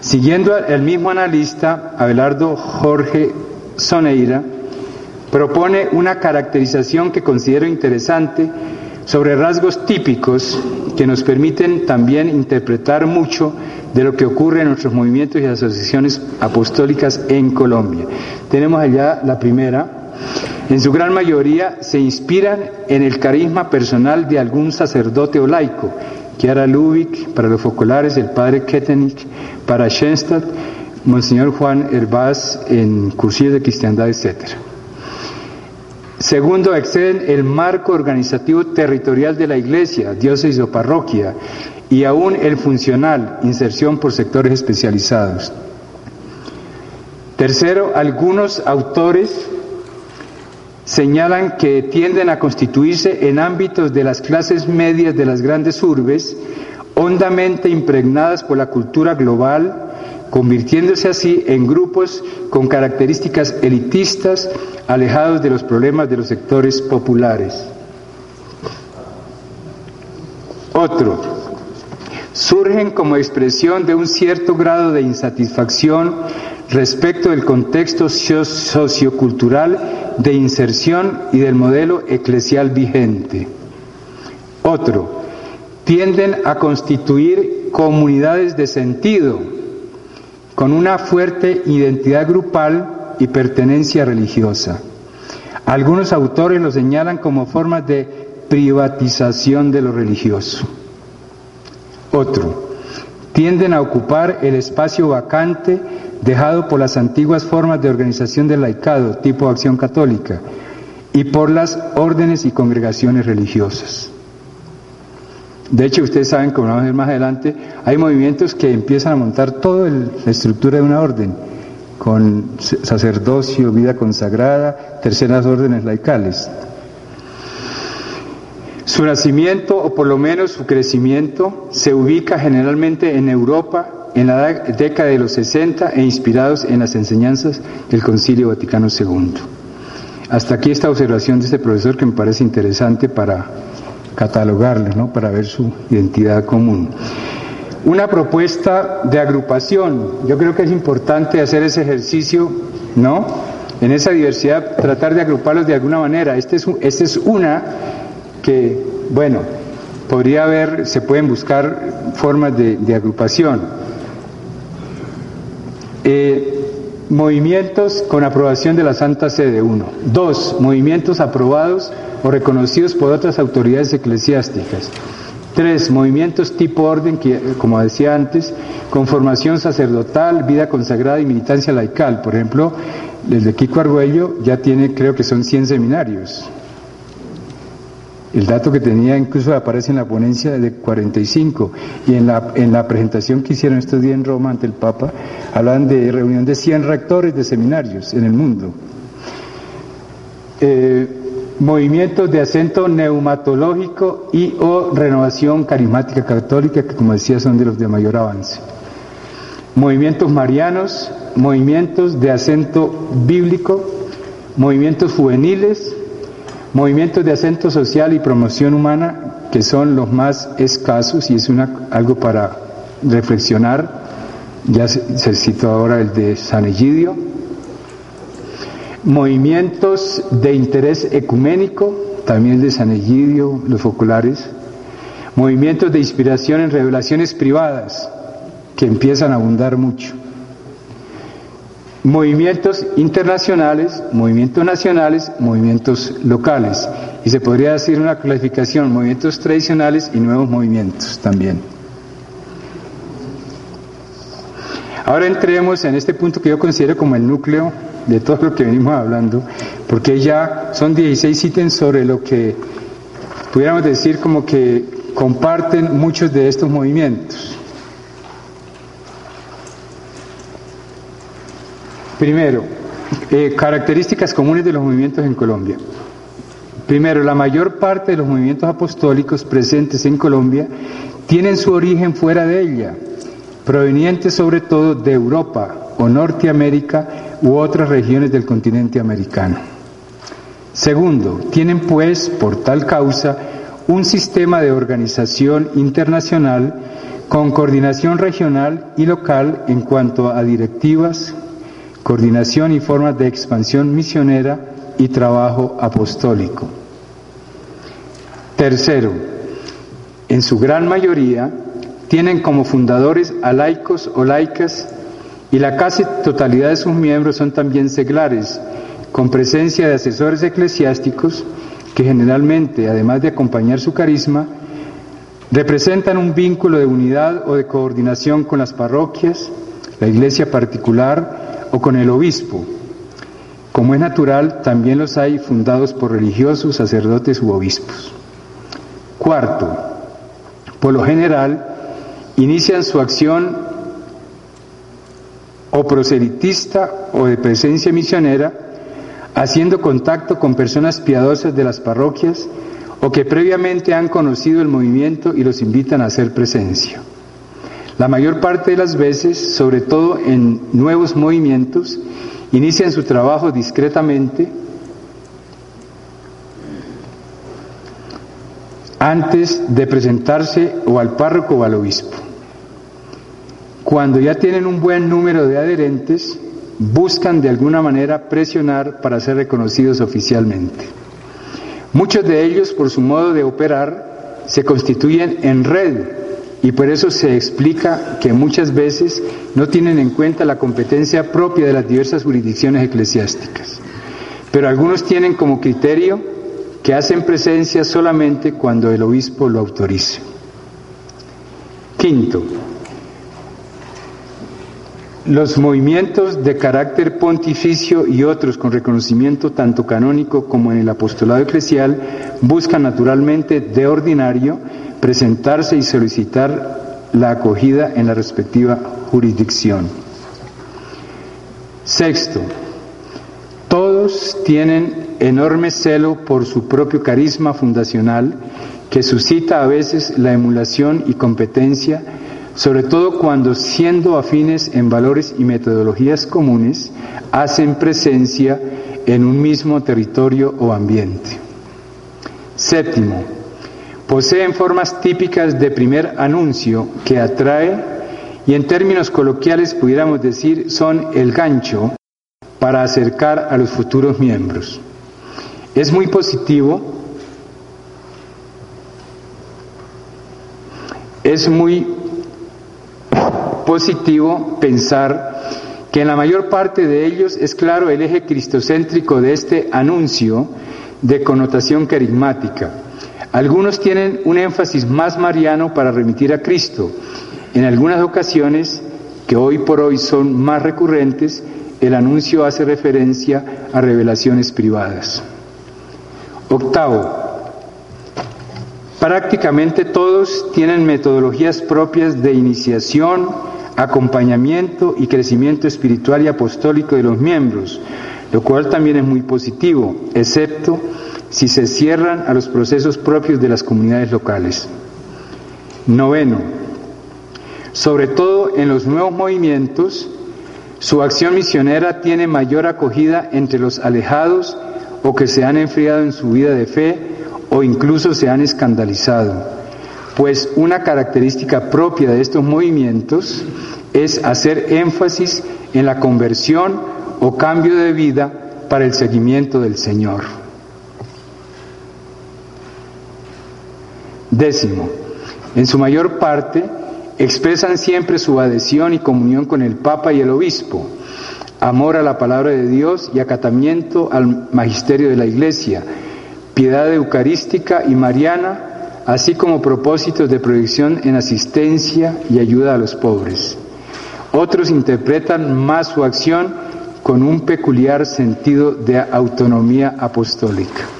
Siguiendo el mismo analista, Abelardo Jorge Soneira, propone una caracterización que considero interesante sobre rasgos típicos que nos permiten también interpretar mucho de lo que ocurre en nuestros movimientos y asociaciones apostólicas en Colombia. Tenemos allá la primera. En su gran mayoría se inspiran en el carisma personal de algún sacerdote o laico, Chiara Lubick, para los focolares, el padre Kettenich, para Schoenstatt, Monseñor Juan Herbaz en cursillos de cristiandad, etc. Segundo, exceden el marco organizativo territorial de la Iglesia, diócesis o parroquia, y aún el funcional, inserción por sectores especializados. Tercero, algunos autores señalan que tienden a constituirse en ámbitos de las clases medias de las grandes urbes, hondamente impregnadas por la cultura global, convirtiéndose así en grupos con características elitistas, alejados de los problemas de los sectores populares. Otro, surgen como expresión de un cierto grado de insatisfacción respecto del contexto sociocultural de inserción y del modelo eclesial vigente. Otro, tienden a constituir comunidades de sentido con una fuerte identidad grupal y pertenencia religiosa. Algunos autores lo señalan como formas de privatización de lo religioso. Otro, tienden a ocupar el espacio vacante dejado por las antiguas formas de organización del laicado, tipo acción católica, y por las órdenes y congregaciones religiosas. De hecho, ustedes saben, como vamos a ver más adelante, hay movimientos que empiezan a montar toda la estructura de una orden, con sacerdocio, vida consagrada, terceras órdenes laicales. Su nacimiento, o por lo menos su crecimiento, se ubica generalmente en Europa en la década de los 60 e inspirados en las enseñanzas del Concilio Vaticano II. Hasta aquí esta observación de este profesor que me parece interesante para catalogarles, ¿no? para ver su identidad común. Una propuesta de agrupación. Yo creo que es importante hacer ese ejercicio, ¿no? En esa diversidad, tratar de agruparlos de alguna manera. Esta es, este es una que, bueno, podría haber, se pueden buscar formas de, de agrupación. Eh, movimientos con aprobación de la Santa Sede, uno. Dos, movimientos aprobados o reconocidos por otras autoridades eclesiásticas. Tres, movimientos tipo orden, que, como decía antes, con formación sacerdotal, vida consagrada y militancia laical. Por ejemplo, desde Kiko Arguello ya tiene, creo que son 100 seminarios. El dato que tenía incluso aparece en la ponencia de 45 y en la, en la presentación que hicieron estos días en Roma ante el Papa, hablan de reunión de 100 rectores de seminarios en el mundo. Eh, movimientos de acento neumatológico y o renovación carismática católica, que como decía son de los de mayor avance. Movimientos marianos, movimientos de acento bíblico, movimientos juveniles, Movimientos de acento social y promoción humana que son los más escasos y es algo para reflexionar. Ya se, citó ahora el de San Egidio. movimientos de interés ecuménico, también de San Egidio, los foculares, movimientos de inspiración en revelaciones privadas, que empiezan a abundar mucho, movimientos internacionales, movimientos nacionales, movimientos locales, y se podría decir una clasificación, movimientos tradicionales y nuevos movimientos también. Ahora entremos en este punto que yo considero como el núcleo de todo lo que venimos hablando, porque ya son 16 ítems sobre lo que pudiéramos decir como que comparten muchos de estos movimientos. Primero, eh, características comunes de los movimientos en Colombia. Primero, la mayor parte de los movimientos apostólicos presentes en Colombia tienen su origen fuera de ella, provenientes sobre todo de Europa o Norteamérica u otras regiones del continente americano. Segundo, tienen pues, por tal causa, un sistema de organización internacional con coordinación regional y local en cuanto a directivas, coordinación y formas de expansión misionera y trabajo apostólico. Tercero, en su gran mayoría tienen como fundadores a laicos o laicas y la casi totalidad de sus miembros son también seglares, con presencia de asesores eclesiásticos que generalmente, además de acompañar su carisma, representan un vínculo de unidad o de coordinación con las parroquias, la iglesia particular o con el obispo. Como es natural, también los hay fundados por religiosos, sacerdotes u obispos. Cuarto, por lo general, inician su acción o proselitista o de presencia misionera, haciendo contacto con personas piadosas de las parroquias o que previamente han conocido el movimiento y los invitan a hacer presencia. La mayor parte de las veces, sobre todo en nuevos movimientos, inician su trabajo discretamente antes de presentarse o al párroco o al obispo. Cuando ya tienen un buen número de adherentes, buscan de alguna manera presionar para ser reconocidos oficialmente. Muchos de ellos, por su modo de operar, se constituyen en red y por eso se explica que muchas veces no tienen en cuenta la competencia propia de las diversas jurisdicciones eclesiásticas. Pero algunos tienen como criterio que hacen presencia solamente cuando el obispo lo autorice. Quinto, los movimientos de carácter pontificio y otros con reconocimiento tanto canónico como en el apostolado eclesial buscan naturalmente de ordinario presentarse y solicitar la acogida en la respectiva jurisdicción. Sexto, todos tienen enorme celo por su propio carisma fundacional que suscita a veces la emulación y competencia sobre todo cuando siendo afines en valores y metodologías comunes, hacen presencia en un mismo territorio o ambiente. Séptimo, poseen formas típicas de primer anuncio que atrae y en términos coloquiales pudiéramos decir son el gancho para acercar a los futuros miembros. Es muy positivo, es muy positivo pensar que en la mayor parte de ellos es claro el eje cristocéntrico de este anuncio de connotación carismática. Algunos tienen un énfasis más mariano para remitir a Cristo. En algunas ocasiones, que hoy por hoy son más recurrentes, el anuncio hace referencia a revelaciones privadas. Octavo, prácticamente todos tienen metodologías propias de iniciación, acompañamiento y crecimiento espiritual y apostólico de los miembros, lo cual también es muy positivo, excepto si se cierran a los procesos propios de las comunidades locales. Noveno, sobre todo en los nuevos movimientos, su acción misionera tiene mayor acogida entre los alejados o que se han enfriado en su vida de fe o incluso se han escandalizado pues una característica propia de estos movimientos es hacer énfasis en la conversión o cambio de vida para el seguimiento del Señor. Décimo, en su mayor parte expresan siempre su adhesión y comunión con el Papa y el Obispo, amor a la palabra de Dios y acatamiento al magisterio de la Iglesia, piedad eucarística y mariana, así como propósitos de proyección en asistencia y ayuda a los pobres. Otros interpretan más su acción con un peculiar sentido de autonomía apostólica.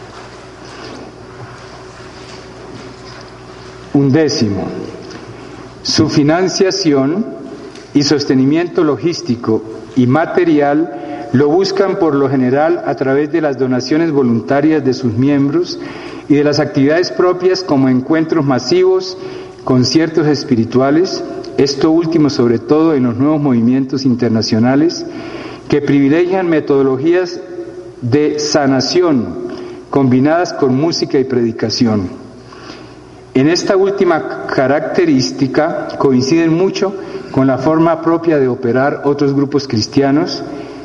Undécimo, su financiación y sostenimiento logístico y material lo buscan por lo general a través de las donaciones voluntarias de sus miembros y de las actividades propias como encuentros masivos, conciertos espirituales, esto último sobre todo en los nuevos movimientos internacionales que privilegian metodologías de sanación combinadas con música y predicación. En esta última característica coinciden mucho con la forma propia de operar otros grupos cristianos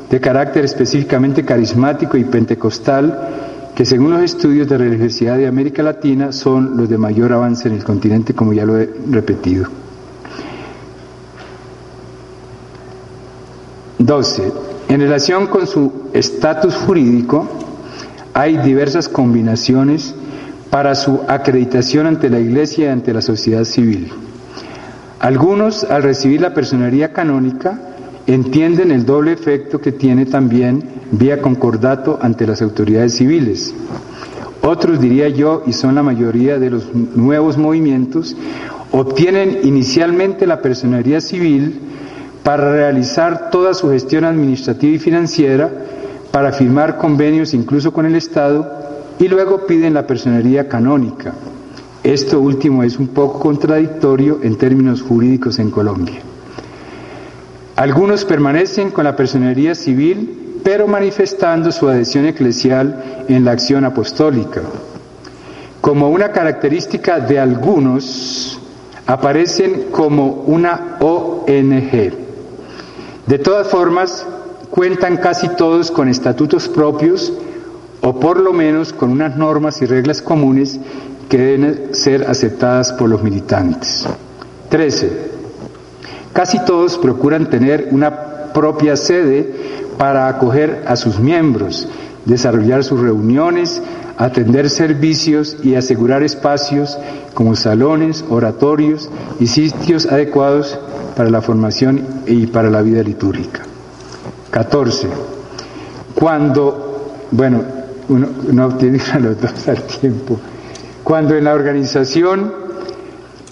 de carácter específicamente carismático y pentecostal, que según los estudios de religiosidad de América Latina son los de mayor avance en el continente, como ya lo he repetido. 12. En relación con su estatus jurídico, hay diversas combinaciones para su acreditación ante la Iglesia y ante la sociedad civil. Algunos, al recibir la personería canónica, entienden el doble efecto que tiene también vía concordato ante las autoridades civiles. Otros, diría yo, y son la mayoría de los nuevos movimientos, obtienen inicialmente la personería civil para realizar toda su gestión administrativa y financiera, para firmar convenios incluso con el Estado, y luego piden la personería canónica. Esto último es un poco contradictorio en términos jurídicos en Colombia. Algunos permanecen con la personería civil, pero manifestando su adhesión eclesial en la acción apostólica. Como una característica de algunos, aparecen como una ONG. De todas formas, cuentan casi todos con estatutos propios o por lo menos con unas normas y reglas comunes que deben ser aceptadas por los militantes. 13. Casi todos procuran tener una propia sede para acoger a sus miembros, desarrollar sus reuniones, atender servicios y asegurar espacios como salones, oratorios y sitios adecuados para la formación y para la vida litúrgica. 14. Cuando, bueno, uno no tiene a los dos al tiempo, cuando en la organización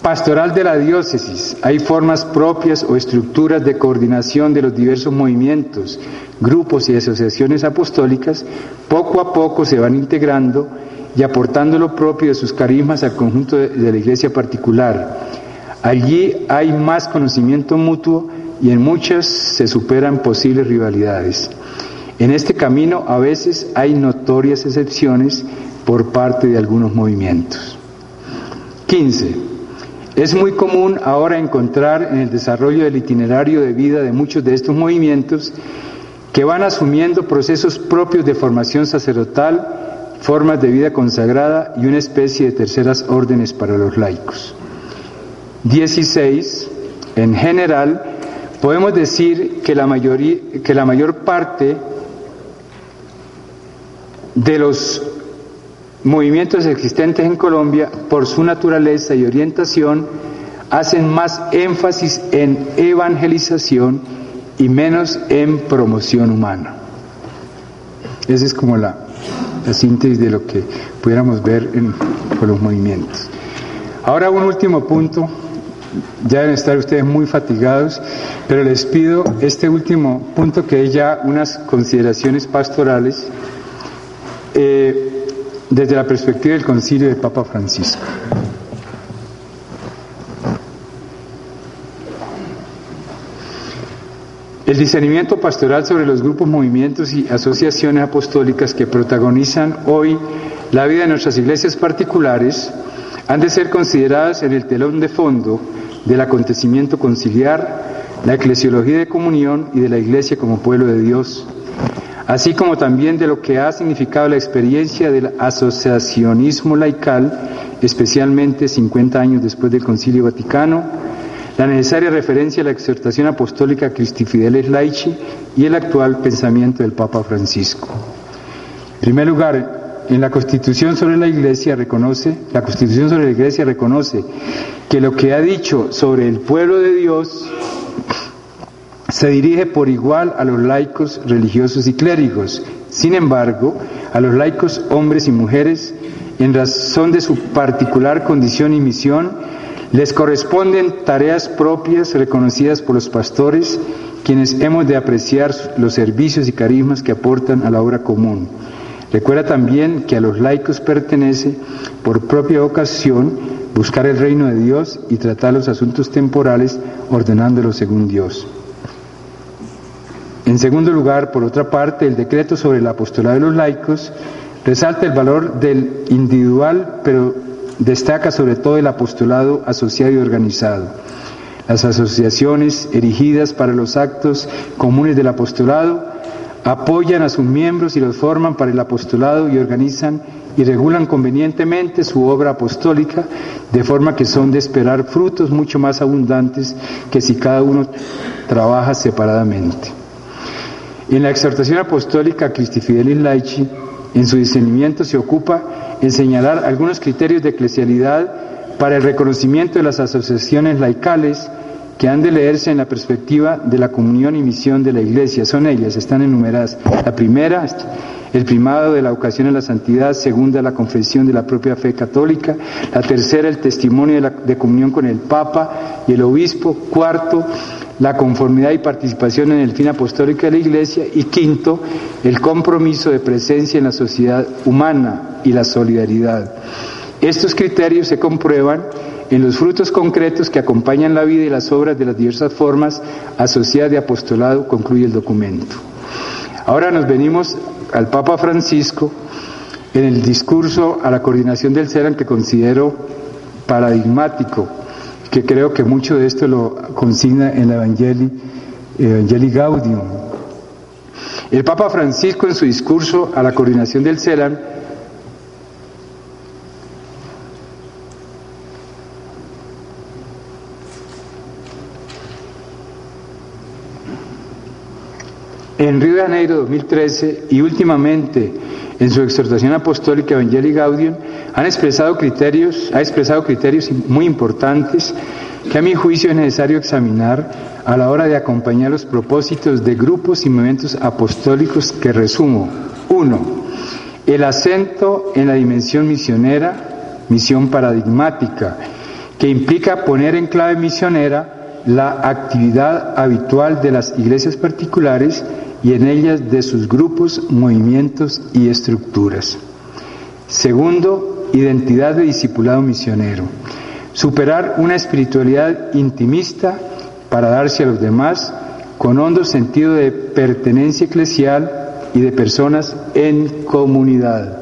pastoral de la diócesis hay formas propias o estructuras de coordinación de los diversos movimientos, grupos y asociaciones apostólicas, poco a poco se van integrando y aportando lo propio de sus carismas al conjunto de la iglesia particular. Allí hay más conocimiento mutuo y en muchas se superan posibles rivalidades. En este camino a veces hay notorias excepciones por parte de algunos movimientos. 15. Es muy común ahora encontrar en el desarrollo del itinerario de vida de muchos de estos movimientos que van asumiendo procesos propios de formación sacerdotal, formas de vida consagrada y una especie de terceras órdenes para los laicos. 16. En general, podemos decir que la, mayoría, que la mayor parte de los movimientos existentes en Colombia, por su naturaleza y orientación, hacen más énfasis en evangelización y menos en promoción humana. Esa es como la, síntesis de lo que pudiéramos ver en, con los movimientos. Ahora un último punto, ya deben estar ustedes muy fatigados, pero les pido este último punto que es ya unas consideraciones pastorales eh, desde la perspectiva del concilio del Papa Francisco. El discernimiento pastoral sobre los grupos, movimientos y asociaciones apostólicas que protagonizan hoy la vida de nuestras iglesias particulares han de ser consideradas en el telón de fondo del acontecimiento conciliar, la eclesiología de comunión y de la iglesia como pueblo de Dios así como también de lo que ha significado la experiencia del asociacionismo laical, especialmente 50 años después del Concilio Vaticano, la necesaria referencia a la exhortación apostólica Christi Fideles Laici y el actual pensamiento del Papa Francisco. En primer lugar, en la Constitución sobre la Iglesia reconoce, la Constitución sobre la Iglesia reconoce que lo que ha dicho sobre el pueblo de Dios se dirige por igual a los laicos religiosos y clérigos. Sin embargo, a los laicos hombres y mujeres, en razón de su particular condición y misión, les corresponden tareas propias reconocidas por los pastores, quienes hemos de apreciar los servicios y carismas que aportan a la obra común. Recuerda también que a los laicos pertenece, por propia ocasión, buscar el reino de Dios y tratar los asuntos temporales ordenándolos según Dios. En segundo lugar, por otra parte, el decreto sobre el apostolado de los laicos resalta el valor del individual, pero destaca sobre todo el apostolado asociado y organizado. Las asociaciones erigidas para los actos comunes del apostolado apoyan a sus miembros y los forman para el apostolado y organizan y regulan convenientemente su obra apostólica, de forma que son de esperar frutos mucho más abundantes que si cada uno trabaja separadamente. En la exhortación apostólica Christi Fidelis Laici, en su discernimiento se ocupa en señalar algunos criterios de eclesialidad para el reconocimiento de las asociaciones laicales que han de leerse en la perspectiva de la comunión y misión de la Iglesia. Son ellas, están enumeradas. La primera, el primado de la ocasión en la santidad, segunda, la confesión de la propia fe católica, la tercera, el testimonio de, de comunión con el Papa y el Obispo, cuarto, la conformidad y participación en el fin apostólico de la Iglesia y quinto, el compromiso de presencia en la sociedad humana y la solidaridad. Estos criterios se comprueban en los frutos concretos que acompañan la vida y las obras de las diversas formas asociadas de apostolado, concluye el documento. Ahora nos venimos al Papa Francisco en el discurso a la coordinación del CERAN que considero paradigmático que creo que mucho de esto lo consigna en la Evangelii, Evangelii Gaudium. El Papa Francisco en su discurso a la coordinación del CELAN en Río de Janeiro 2013 y últimamente en su exhortación apostólica Evangelii Gaudium han expresado criterios, ha expresado criterios muy importantes que a mi juicio es necesario examinar a la hora de acompañar los propósitos de grupos y movimientos apostólicos que resumo. Uno, el acento en la dimensión misionera, misión paradigmática, que implica poner en clave misionera la actividad habitual de las iglesias particulares y en ellas de sus grupos, movimientos y estructuras. Segundo, identidad de discipulado misionero. Superar una espiritualidad intimista para darse a los demás con hondo sentido de pertenencia eclesial y de personas en comunidad.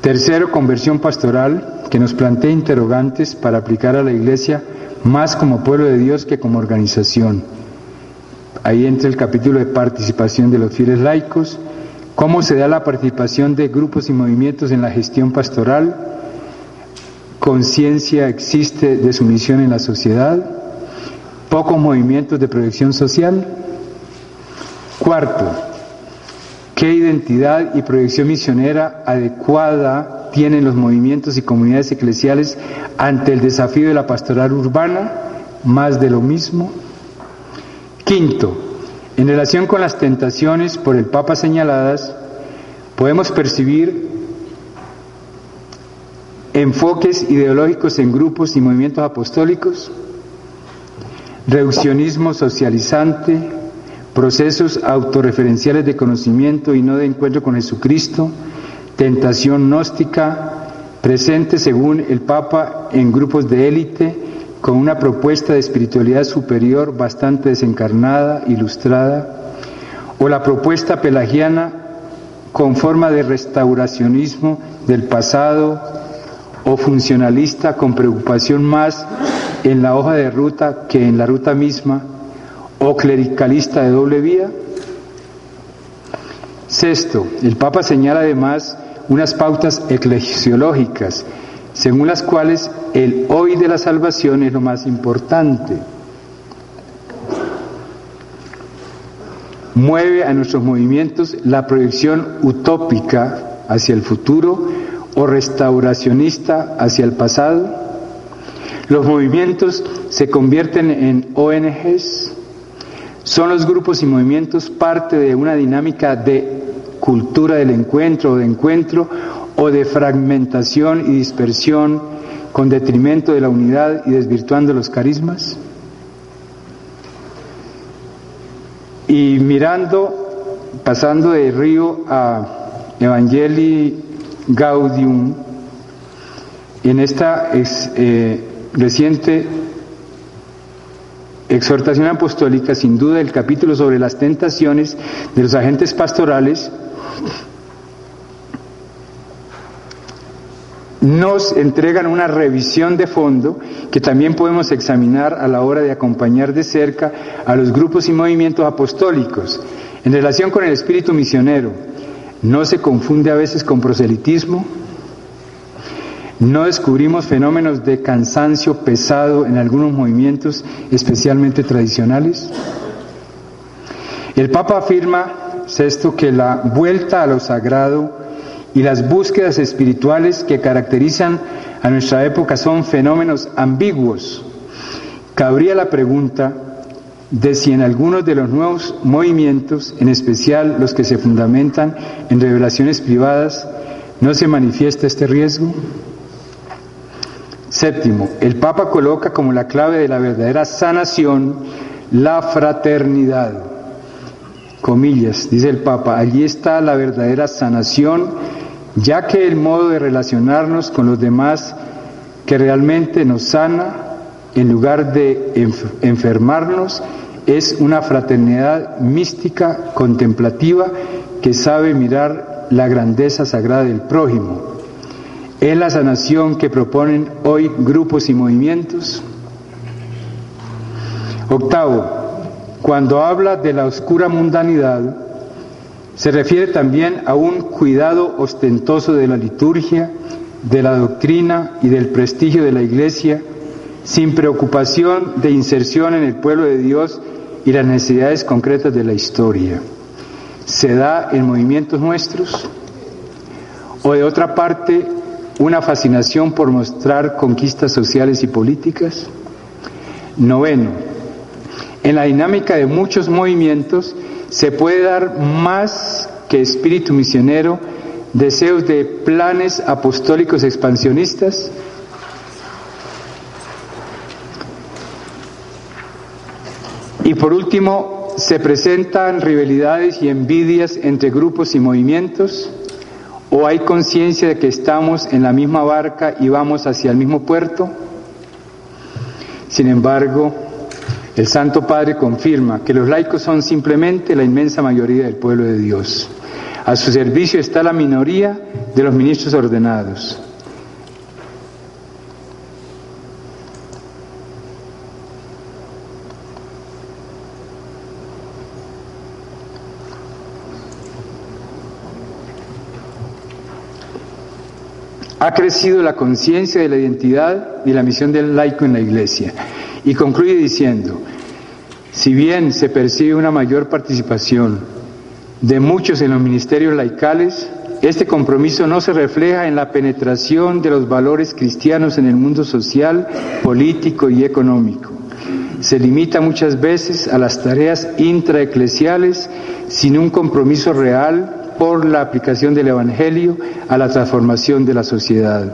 Tercero, conversión pastoral, que nos plantea interrogantes para aplicar a la Iglesia más como pueblo de Dios que como organización. Ahí entra el capítulo de participación de los fieles laicos, cómo se da la participación de grupos y movimientos en la gestión pastoral, conciencia existe de su misión en la sociedad, pocos movimientos de proyección social. Cuarto, ¿qué identidad y proyección misionera adecuada tienen los movimientos y comunidades eclesiales ante el desafío de la pastoral urbana? Más de lo mismo. Quinto, en relación con las tentaciones por el Papa señaladas, podemos percibir enfoques ideológicos en grupos y movimientos apostólicos, reduccionismo socializante, procesos autorreferenciales de conocimiento y no de encuentro con Jesucristo, tentación gnóstica, presente según el Papa en grupos de élite, con una propuesta de espiritualidad superior bastante desencarnada, ilustrada, o la propuesta pelagiana con forma de restauracionismo del pasado o funcionalista con preocupación más en la hoja de ruta que en la ruta misma, o clericalista de doble vía? Sexto, el Papa señala además unas pautas eclesiológicas, según las cuales el hoy de la salvación es lo más importante. Mueve a nuestros movimientos la proyección utópica hacia el futuro o restauracionista hacia el pasado. Los movimientos se convierten en ONGs. Son los grupos y movimientos parte de una dinámica de cultura del encuentro o de encuentro o de fragmentación y dispersión con detrimento de la unidad y desvirtuando los carismas? Y mirando, pasando de Río a Evangelii Gaudium, en esta eh, reciente exhortación apostólica, sin duda el capítulo sobre las tentaciones de los agentes pastorales, nos entregan una revisión de fondo que también podemos examinar a la hora de acompañar de cerca a los grupos y movimientos apostólicos en relación con el espíritu misionero. ¿No se confunde a veces con proselitismo? ¿No descubrimos fenómenos de cansancio pesado en algunos movimientos especialmente tradicionales? El Papa afirma, sexto, que la vuelta a lo sagrado y las búsquedas espirituales que caracterizan a nuestra época son fenómenos ambiguos. Cabría la pregunta de si en algunos de los nuevos movimientos, en especial los que se fundamentan en revelaciones privadas, no se manifiesta este riesgo. Séptimo, el Papa coloca como la clave de la verdadera sanación la fraternidad. Comillas, dice el Papa, allí está la verdadera sanación ya que el modo de relacionarnos con los demás que realmente nos sana, en lugar de enfermarnos, es una fraternidad mística, contemplativa, que sabe mirar la grandeza sagrada del prójimo. Es la sanación que proponen hoy grupos y movimientos. Octavo, cuando habla de la oscura mundanidad, se refiere también a un cuidado ostentoso de la liturgia, de la doctrina y del prestigio de la Iglesia, sin preocupación de inserción en el pueblo de Dios y las necesidades concretas de la historia. ¿Se da en movimientos nuestros? ¿O de otra parte, una fascinación por mostrar conquistas sociales y políticas? Noveno, en la dinámica de muchos movimientos, se puede dar más que espíritu misionero, deseos de planes apostólicos expansionistas. Y por último, se presentan rivalidades y envidias entre grupos y movimientos, o hay conciencia de que estamos en la misma barca y vamos hacia el mismo puerto. Sin embargo, el Santo Padre confirma que los laicos son simplemente la inmensa mayoría del pueblo de Dios. A su servicio está la minoría de los ministros ordenados. Ha crecido la conciencia de la identidad y la misión del laico en la Iglesia. Y concluye diciendo, si bien se percibe una mayor participación de muchos en los ministerios laicales, este compromiso no se refleja en la penetración de los valores cristianos en el mundo social, político y económico. Se limita muchas veces a las tareas intraeclesiales sin un compromiso real por la aplicación del Evangelio a la transformación de la sociedad.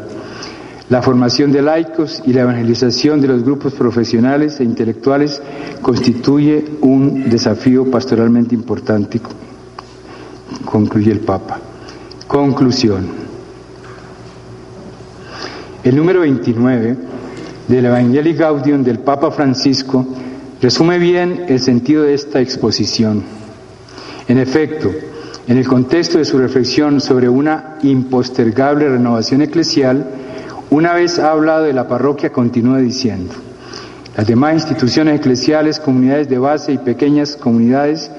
La formación de laicos y la evangelización de los grupos profesionales e intelectuales constituye un desafío pastoralmente importante, concluye el Papa. Conclusión. El número 29 del Evangelii Gaudium del Papa Francisco resume bien el sentido de esta exposición. En efecto, en el contexto de su reflexión sobre una impostergable renovación eclesial, una vez ha hablado de la parroquia, continúa diciendo, Las demás instituciones eclesiales, comunidades de base y pequeñas comunidades,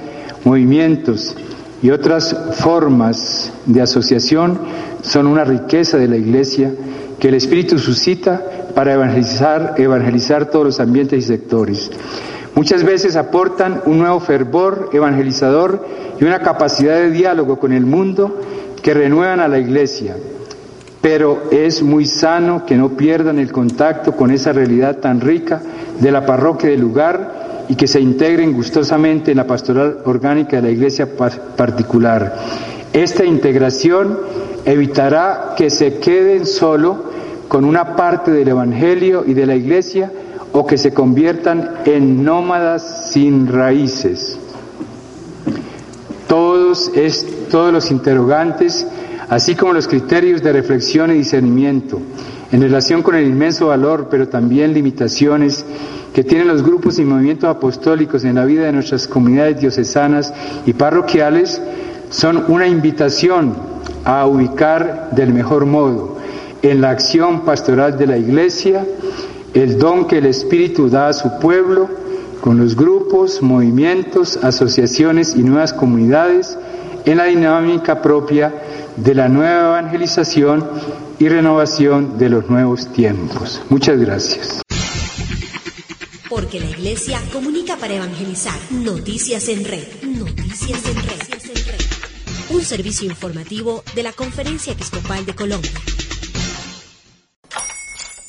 movimientos y otras formas de asociación son una riqueza de la Iglesia que el Espíritu suscita para evangelizar, evangelizar todos los ambientes y sectores. Muchas veces aportan un nuevo fervor evangelizador y una capacidad de diálogo con el mundo que renuevan a la Iglesia, pero es muy sano que no pierdan el contacto con esa realidad tan rica de la parroquia del lugar y que se integren gustosamente en la pastoral orgánica de la iglesia particular. Esta integración evitará que se queden solo con una parte del Evangelio y de la iglesia o que se conviertan en nómadas sin raíces. Todos, es, todos los interrogantes así como los criterios de reflexión y discernimiento en relación con el inmenso valor, pero también limitaciones que tienen los grupos y movimientos apostólicos en la vida de nuestras comunidades diocesanas y parroquiales, son una invitación a ubicar del mejor modo en la acción pastoral de la Iglesia el don que el Espíritu da a su pueblo con los grupos, movimientos, asociaciones y nuevas comunidades en la dinámica propia de la nueva evangelización y renovación de los nuevos tiempos. Muchas gracias. Porque la Iglesia comunica para evangelizar. Noticias en red. Noticias en red. Un servicio informativo de la Conferencia Episcopal de Colombia.